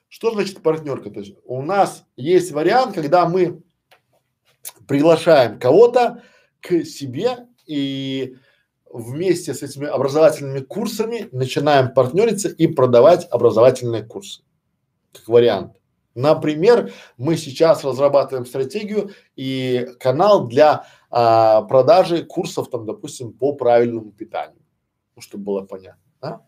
Что значит партнерка? То есть у нас есть вариант, когда мы приглашаем кого-то к себе и вместе с этими образовательными курсами начинаем партнериться и продавать образовательные курсы. Как вариант. Например, мы сейчас разрабатываем стратегию и канал для а, продажи курсов, там, допустим, по правильному питанию, ну, чтобы было понятно. Да?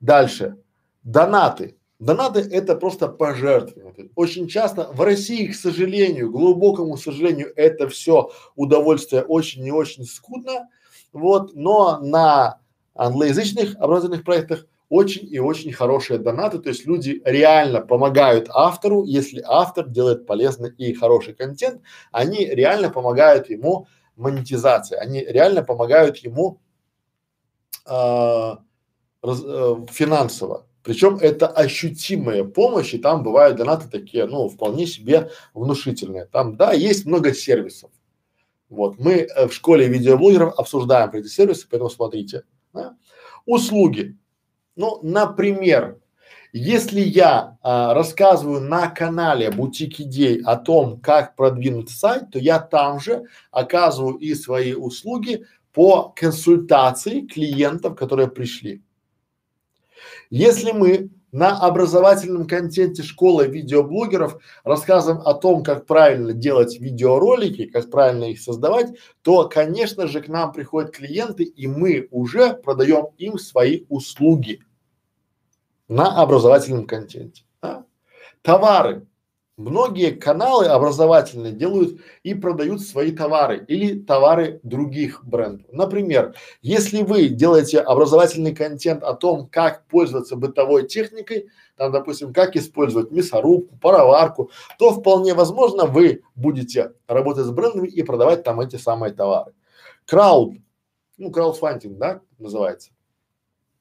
Дальше. Донаты. Донаты – это просто пожертвования. Очень часто в России, к сожалению, глубокому сожалению, это все удовольствие очень и очень скудно, вот, но на англоязычных образовательных проектах очень и очень хорошие донаты, то есть люди реально помогают автору, если автор делает полезный и хороший контент, они реально помогают ему монетизации, они реально помогают ему э, раз, э, финансово. Причем это ощутимая помощь, и там бывают донаты такие, ну, вполне себе внушительные. Там, да, есть много сервисов. Вот, мы э, в школе видеоблогеров обсуждаем эти сервисы, поэтому смотрите. Да? Услуги. Ну, например, если я а, рассказываю на канале Бутик Идей о том, как продвинуть сайт, то я там же оказываю и свои услуги по консультации клиентов, которые пришли. Если мы на образовательном контенте школы видеоблогеров рассказываем о том, как правильно делать видеоролики, как правильно их создавать, то, конечно же, к нам приходят клиенты, и мы уже продаем им свои услуги на образовательном контенте. Да? Товары. Многие каналы образовательные делают и продают свои товары или товары других брендов. Например, если вы делаете образовательный контент о том, как пользоваться бытовой техникой, там, допустим, как использовать мясорубку, пароварку, то вполне возможно вы будете работать с брендами и продавать там эти самые товары. Крауд, ну, краудфандинг, да, называется.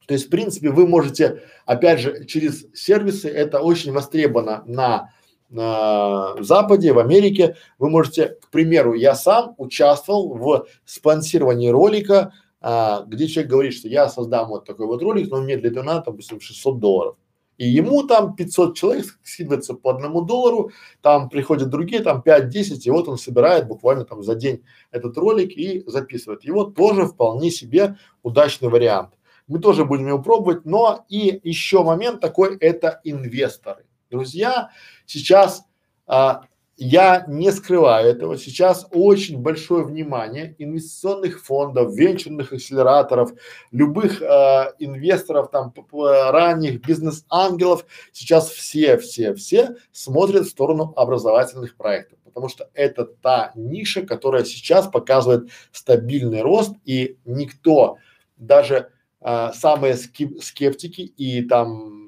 То есть, в принципе, вы можете, опять же, через сервисы, это очень востребовано на на Западе, в Америке, вы можете, к примеру, я сам участвовал в спонсировании ролика, а, где человек говорит, что я создам вот такой вот ролик, но мне для этого надо, допустим, 600 долларов. И ему там 500 человек скидывается по одному доллару, там приходят другие, там 5-10, и вот он собирает буквально там за день этот ролик и записывает. Его тоже вполне себе удачный вариант. Мы тоже будем его пробовать, но и еще момент такой, это инвесторы. Друзья, сейчас а, я не скрываю этого, сейчас очень большое внимание инвестиционных фондов, венчурных акселераторов, любых а, инвесторов, там, ранних бизнес-ангелов, сейчас все, все, все смотрят в сторону образовательных проектов, потому что это та ниша, которая сейчас показывает стабильный рост и никто, даже а, самые скептики и там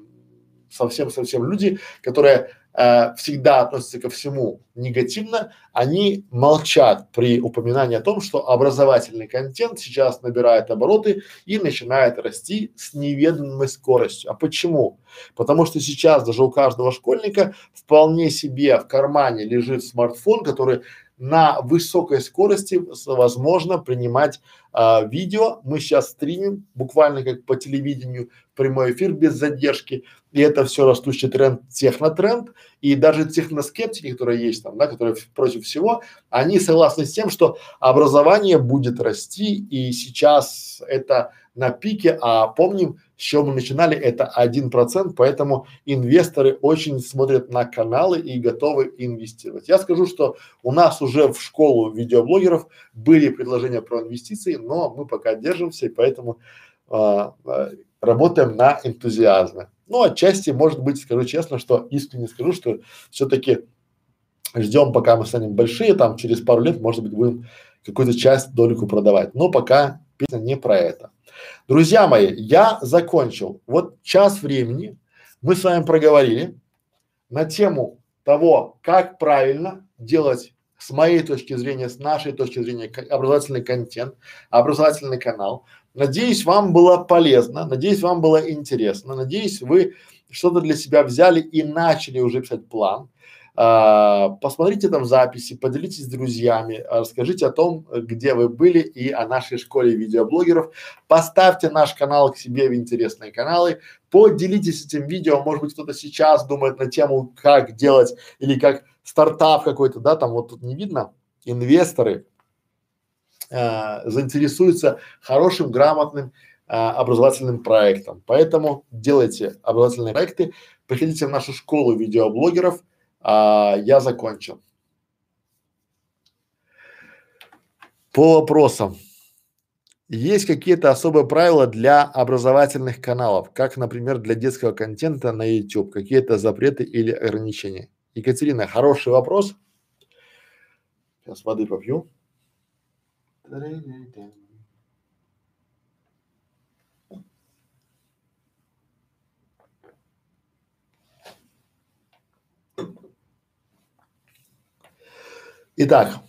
совсем-совсем люди, которые э, всегда относятся ко всему негативно, они молчат при упоминании о том, что образовательный контент сейчас набирает обороты и начинает расти с неведомой скоростью. А почему? Потому что сейчас даже у каждого школьника вполне себе в кармане лежит смартфон, который на высокой скорости возможно принимать а, видео. Мы сейчас стримим буквально как по телевидению прямой эфир без задержки. И это все растущий тренд, технотренд. И даже техноскептики, которые есть там, да, которые против всего, они согласны с тем, что образование будет расти. И сейчас это на пике, а помним, с чего мы начинали, это один процент, поэтому инвесторы очень смотрят на каналы и готовы инвестировать. Я скажу, что у нас уже в школу видеоблогеров были предложения про инвестиции, но мы пока держимся, и поэтому а, а, работаем на энтузиазме. Ну, отчасти, может быть, скажу честно, что искренне скажу, что все-таки ждем, пока мы станем большие, там через пару лет, может быть, будем какую-то часть долику продавать. Но пока песня не про это. Друзья мои, я закончил. Вот час времени мы с вами проговорили на тему того, как правильно делать с моей точки зрения, с нашей точки зрения образовательный контент, образовательный канал. Надеюсь, вам было полезно, надеюсь, вам было интересно, надеюсь, вы что-то для себя взяли и начали уже писать план. А, посмотрите там записи, поделитесь с друзьями, расскажите о том, где вы были и о нашей школе видеоблогеров. Поставьте наш канал к себе в интересные каналы, поделитесь этим видео. Может быть, кто-то сейчас думает на тему, как делать или как стартап какой-то, да, там вот тут не видно, инвесторы э, заинтересуются хорошим, грамотным образовательным проектом. Поэтому делайте образовательные проекты, приходите в нашу школу видеоблогеров, а, я закончил. По вопросам. Есть какие-то особые правила для образовательных каналов, как, например, для детского контента на YouTube? Какие-то запреты или ограничения? Екатерина, хороший вопрос. Сейчас воды попью. Итак,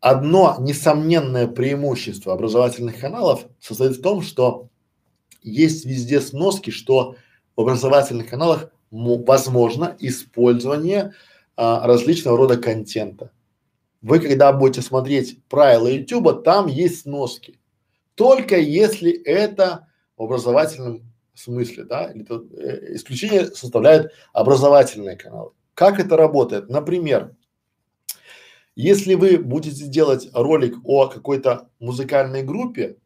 одно несомненное преимущество образовательных каналов состоит в том, что есть везде сноски, что в образовательных каналах возможно использование а, различного рода контента. Вы, когда будете смотреть правила YouTube, там есть сноски. Только если это в образовательном смысле, да, или то, э, исключение составляют образовательные каналы. Как это работает? Например, если вы будете делать ролик о какой-то музыкальной группе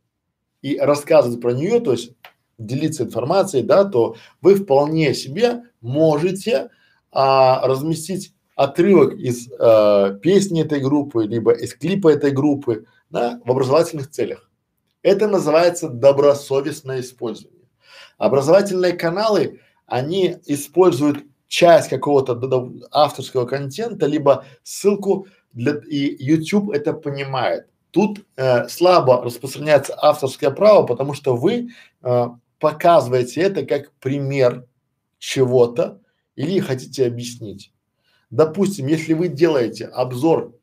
и рассказывать про нее, то есть делиться информацией, да, то вы вполне себе можете а, разместить отрывок из э, песни этой группы, либо из клипа этой группы, да, в образовательных целях. Это называется добросовестное использование. Образовательные каналы, они используют часть какого-то авторского контента, либо ссылку для, и YouTube это понимает. Тут э, слабо распространяется авторское право, потому что вы э, показываете это как пример чего-то или хотите объяснить. Допустим, если вы делаете обзор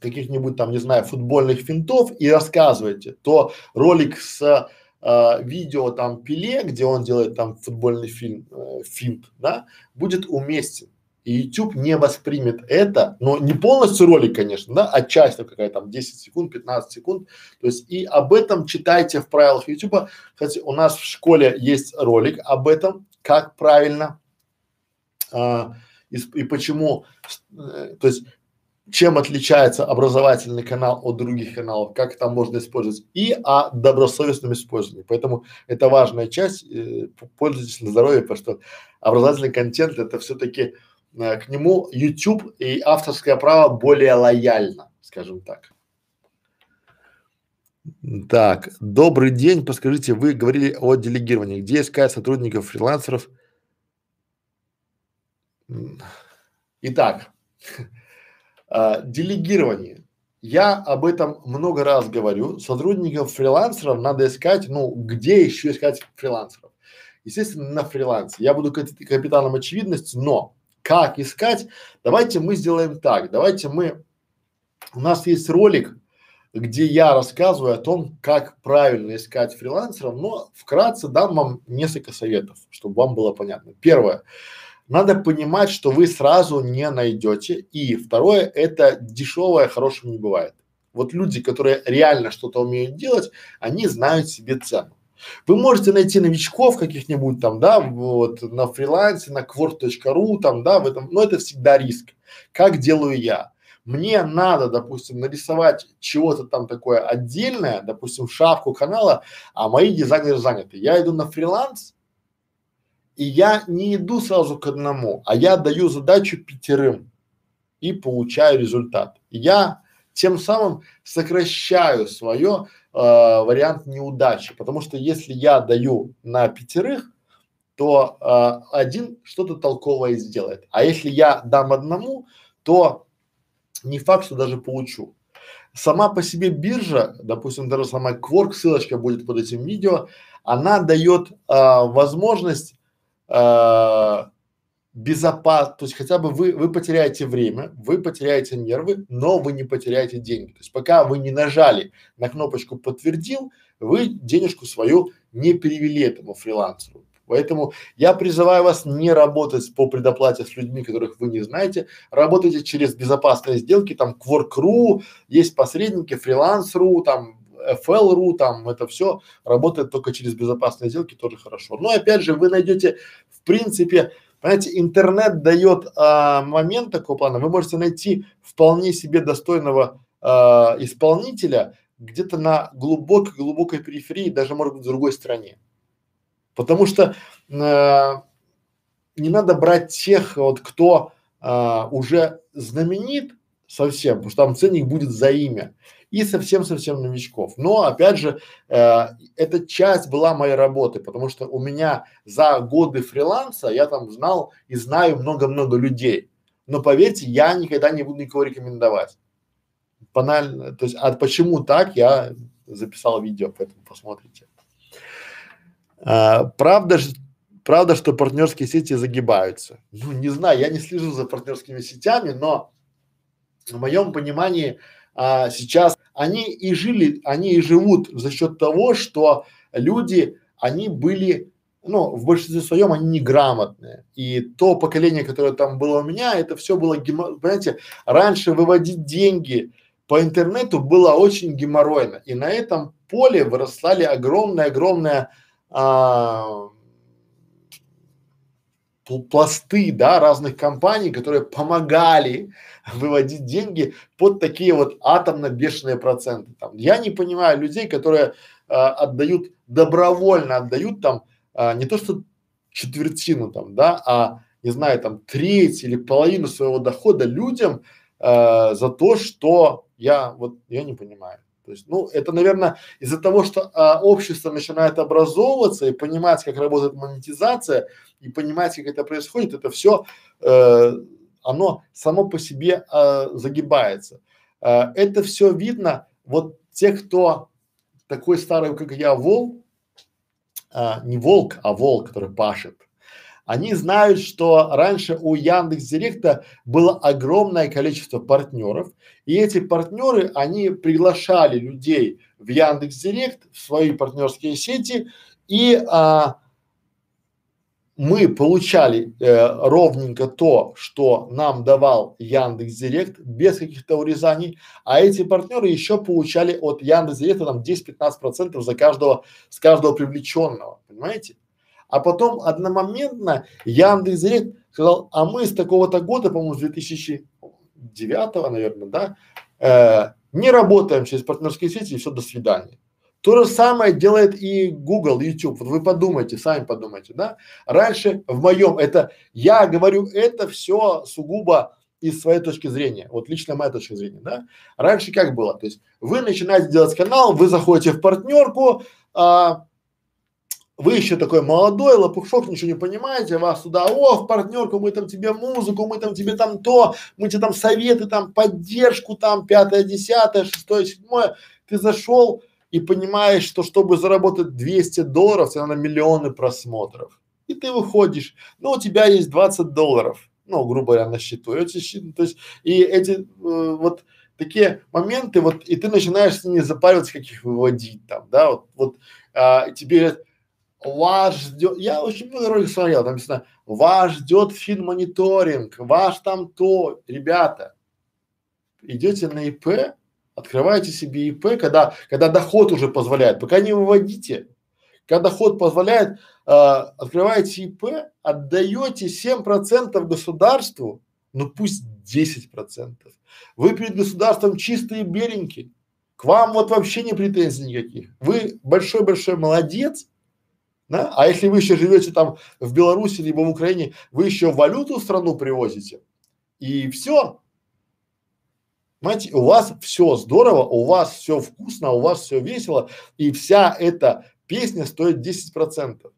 каких-нибудь там, не знаю, футбольных финтов и рассказываете, то ролик с э, видео там Пиле, где он делает там футбольный фильм, э, финт, да, будет уместен. И YouTube не воспримет это, но не полностью ролик, конечно, да, а часть какая-то там 10 секунд, 15 секунд. То есть и об этом читайте в правилах YouTube. Кстати, у нас в школе есть ролик об этом, как правильно а, и, и почему, э, то есть чем отличается образовательный канал от других каналов, как там можно использовать, и о добросовестном использовании. Поэтому это важная часть, э, пользуйтесь на здоровье, потому что образовательный контент это все-таки э, к нему YouTube и авторское право более лояльно, скажем так. Так, добрый день, подскажите, вы говорили о делегировании, где искать сотрудников, фрилансеров? Итак, а, делегирование. Я об этом много раз говорю. Сотрудников фрилансеров надо искать, ну, где еще искать фрилансеров? Естественно, на фрилансе. Я буду капитаном очевидности, но как искать? Давайте мы сделаем так. Давайте мы, у нас есть ролик, где я рассказываю о том, как правильно искать фрилансеров, но вкратце дам вам несколько советов, чтобы вам было понятно. Первое надо понимать, что вы сразу не найдете. И второе, это дешевое хорошим не бывает. Вот люди, которые реально что-то умеют делать, они знают себе цену. Вы можете найти новичков каких-нибудь там, да, вот на фрилансе, на quart.ru там, да, в этом, но это всегда риск. Как делаю я? мне надо, допустим, нарисовать чего-то там такое отдельное, допустим, шапку канала, а мои дизайнеры заняты. Я иду на фриланс, и я не иду сразу к одному, а я даю задачу пятерым и получаю результат. я тем самым сокращаю свое э, вариант неудачи, потому что если я даю на пятерых, то э, один что-то толковое сделает, а если я дам одному, то не факт, что даже получу. Сама по себе биржа, допустим, даже сама Quark, ссылочка будет под этим видео, она дает а, возможность а, безопасно, то есть хотя бы вы, вы потеряете время, вы потеряете нервы, но вы не потеряете деньги. То есть пока вы не нажали на кнопочку подтвердил, вы денежку свою не перевели этому фрилансеру. Поэтому я призываю вас не работать по предоплате с людьми, которых вы не знаете. Работайте через безопасные сделки, там Quark.ru, есть посредники, Freelance.ru, там FL.ru, там это все работает только через безопасные сделки, тоже хорошо. Но опять же, вы найдете, в принципе, понимаете, интернет дает а, момент такого плана, вы можете найти вполне себе достойного а, исполнителя где-то на глубокой, глубокой периферии, даже может быть в другой стране. Потому что э, не надо брать тех, вот, кто э, уже знаменит совсем, потому что там ценник будет за имя, и совсем-совсем новичков. Но опять же, э, эта часть была моей работы, потому что у меня за годы фриланса я там знал и знаю много-много людей. Но поверьте, я никогда не буду никого рекомендовать. Банально, то есть, а почему так, я записал видео, поэтому посмотрите. А, правда, правда, что партнерские сети загибаются. Ну, не знаю, я не слежу за партнерскими сетями, но в моем понимании а, сейчас они и жили, они и живут за счет того, что люди, они были, ну, в большинстве своем они неграмотные. И то поколение, которое там было у меня, это все было, понимаете, раньше выводить деньги по интернету было очень геморройно. И на этом поле вырастали огромное-огромное а, пласты, да, разных компаний, которые помогали выводить деньги под такие вот атомно-бешеные проценты. Там. Я не понимаю людей, которые а, отдают, добровольно отдают там а, не то что четвертину там, да, а не знаю, там треть или половину своего дохода людям а, за то, что я вот, я не понимаю. То есть, ну, это, наверное, из-за того, что а, общество начинает образовываться и понимать, как работает монетизация, и понимать, как это происходит, это все, э, оно само по себе э, загибается. Э, это все видно, вот те, кто такой старый, как я, волк, э, не волк, а волк, который пашет, они знают, что раньше у Яндекс Директа было огромное количество партнеров, и эти партнеры, они приглашали людей в Яндекс Директ, в свои партнерские сети, и а, мы получали э, ровненько то, что нам давал Яндекс Директ без каких-то урезаний, а эти партнеры еще получали от Яндекс Директа там 10-15 процентов за каждого, с каждого привлеченного, понимаете? А потом одномоментно Яндекс.Директ сказал, а мы с такого-то года, по-моему, с 2009, наверное, да, э, не работаем через партнерские сети и все, до свидания. То же самое делает и Google, YouTube. Вот вы подумайте, сами подумайте, да. Раньше в моем, это, я говорю, это все сугубо из своей точки зрения, вот лично моя точка зрения, да. Раньше как было? То есть вы начинаете делать канал, вы заходите в партнерку, а, вы еще такой молодой, лопушок, ничего не понимаете, вас туда, о, в партнерку, мы там тебе музыку, мы там тебе там то, мы тебе там советы, там поддержку, там пятое, десятое, шестое, седьмое. Ты зашел и понимаешь, что чтобы заработать 200 долларов, тебе надо миллионы просмотров. И ты выходишь, ну, у тебя есть 20 долларов, ну, грубо говоря, на счету. То есть, и эти э, вот такие моменты, вот, и ты начинаешь ними запариваться, как их выводить там, да, вот, вот а, тебе вас ждет, я очень много роликов смотрел, там написано, вас ждет финмониторинг, ваш там то, ребята, идете на ИП, открываете себе ИП, когда, когда доход уже позволяет, пока не выводите, когда доход позволяет, э, открываете ИП, отдаете 7% государству, ну пусть 10 процентов. Вы перед государством чистые беленькие, к вам вот вообще не претензий никаких. Вы большой-большой молодец, да? А если вы еще живете там в Беларуси либо в Украине, вы еще валюту в страну привозите, и все. Понимаете, у вас все здорово, у вас все вкусно, у вас все весело, и вся эта песня стоит 10 процентов.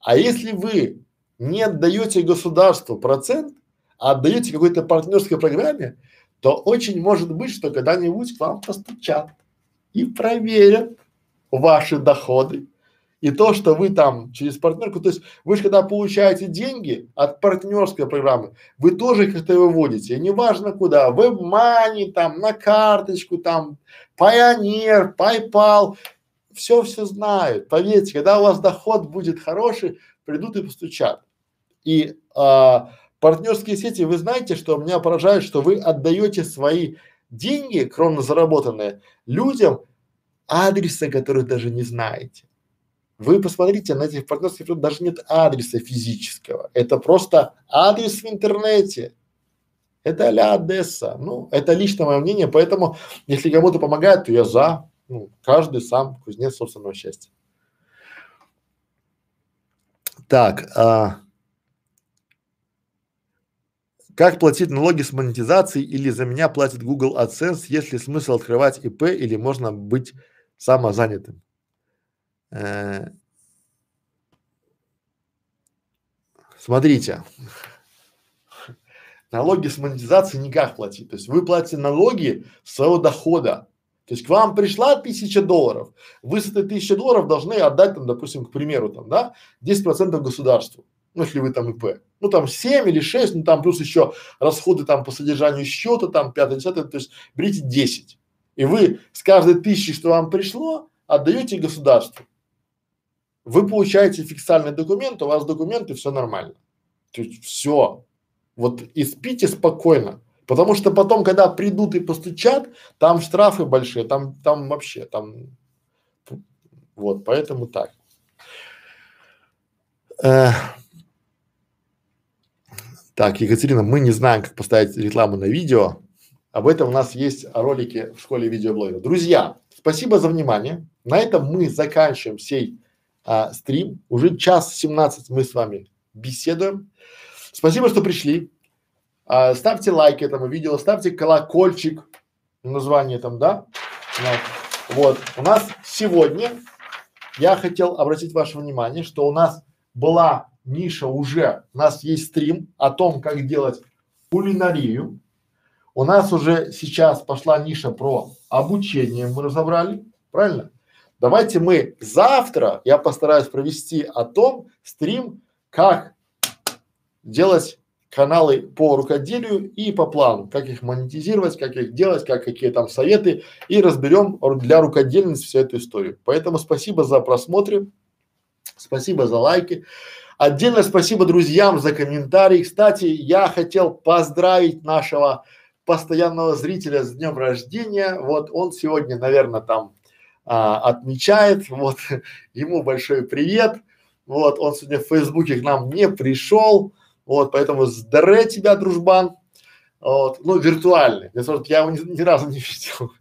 А если вы не отдаете государству процент, а отдаете какой-то партнерской программе, то очень может быть, что когда-нибудь к вам постучат и проверят ваши доходы, и то, что вы там через партнерку, то есть вы же когда получаете деньги от партнерской программы, вы тоже как-то выводите, и неважно куда, в WebMoney, там, на карточку, там, Pioneer, PayPal, все все знают. Поверьте, когда у вас доход будет хороший, придут и постучат. И а, партнерские сети, вы знаете, что меня поражает, что вы отдаете свои деньги, кровно заработанные, людям, адреса, которые даже не знаете. Вы посмотрите, на этих группах даже нет адреса физического. Это просто адрес в интернете. Это а Одесса. Ну, это личное мое мнение, поэтому если кому-то помогает, то я за. Ну, каждый сам кузнец собственного счастья. Так, а, как платить налоги с монетизацией или за меня платит Google AdSense, есть ли смысл открывать ИП или можно быть самозанятым? Э, смотрите, налоги с монетизации никак платить. То есть вы платите налоги своего дохода. То есть к вам пришла тысяча долларов, вы с этой тысячи долларов должны отдать там, допустим, к примеру, там, да, 10 процентов государству. Ну, если вы там ИП. Ну, там 7 или 6, ну, там плюс еще расходы там по содержанию счета, там 5 10 то есть берите 10. И вы с каждой тысячи, что вам пришло, отдаете государству вы получаете фиксальный документ, у вас документы, все нормально. То есть все. Вот и спите спокойно. Потому что потом, когда придут и постучат, там штрафы большие, там, там вообще, там, вот, поэтому так. Э, так, Екатерина, мы не знаем, как поставить рекламу на видео. Об этом у нас есть ролики в школе видеоблогера. Друзья, спасибо за внимание. На этом мы заканчиваем сей а, стрим. Уже час 17 мы с вами беседуем. Спасибо, что пришли. А, ставьте лайк этому видео, ставьте колокольчик, название там, да? Вот. У нас сегодня я хотел обратить ваше внимание, что у нас была ниша уже, у нас есть стрим о том, как делать кулинарию. У нас уже сейчас пошла ниша про обучение, мы разобрали, правильно? Давайте мы завтра, я постараюсь провести о том стрим, как делать каналы по рукоделию и по плану, как их монетизировать, как их делать, как какие там советы и разберем для рукодельниц всю эту историю. Поэтому спасибо за просмотры, спасибо за лайки. Отдельно спасибо друзьям за комментарии. Кстати, я хотел поздравить нашего постоянного зрителя с днем рождения. Вот он сегодня, наверное, там а, отмечает, вот, ему большой привет, вот, он сегодня в Фейсбуке к нам не пришел, вот, поэтому здоровья тебя, дружбан, вот, ну, виртуальный, я его ни, ни разу не видел,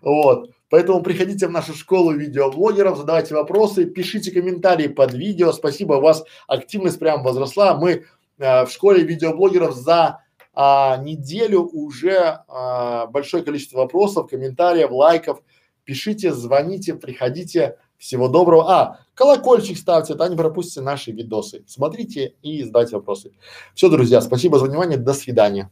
вот, поэтому приходите в нашу школу видеоблогеров, задавайте вопросы, пишите комментарии под видео, спасибо, у вас активность прям возросла, мы э, в школе видеоблогеров за а, неделю уже а, большое количество вопросов, комментариев, лайков, пишите, звоните, приходите. Всего доброго. А, колокольчик ставьте, да не пропустите наши видосы. Смотрите и задавайте вопросы. Все, друзья, спасибо за внимание, до свидания.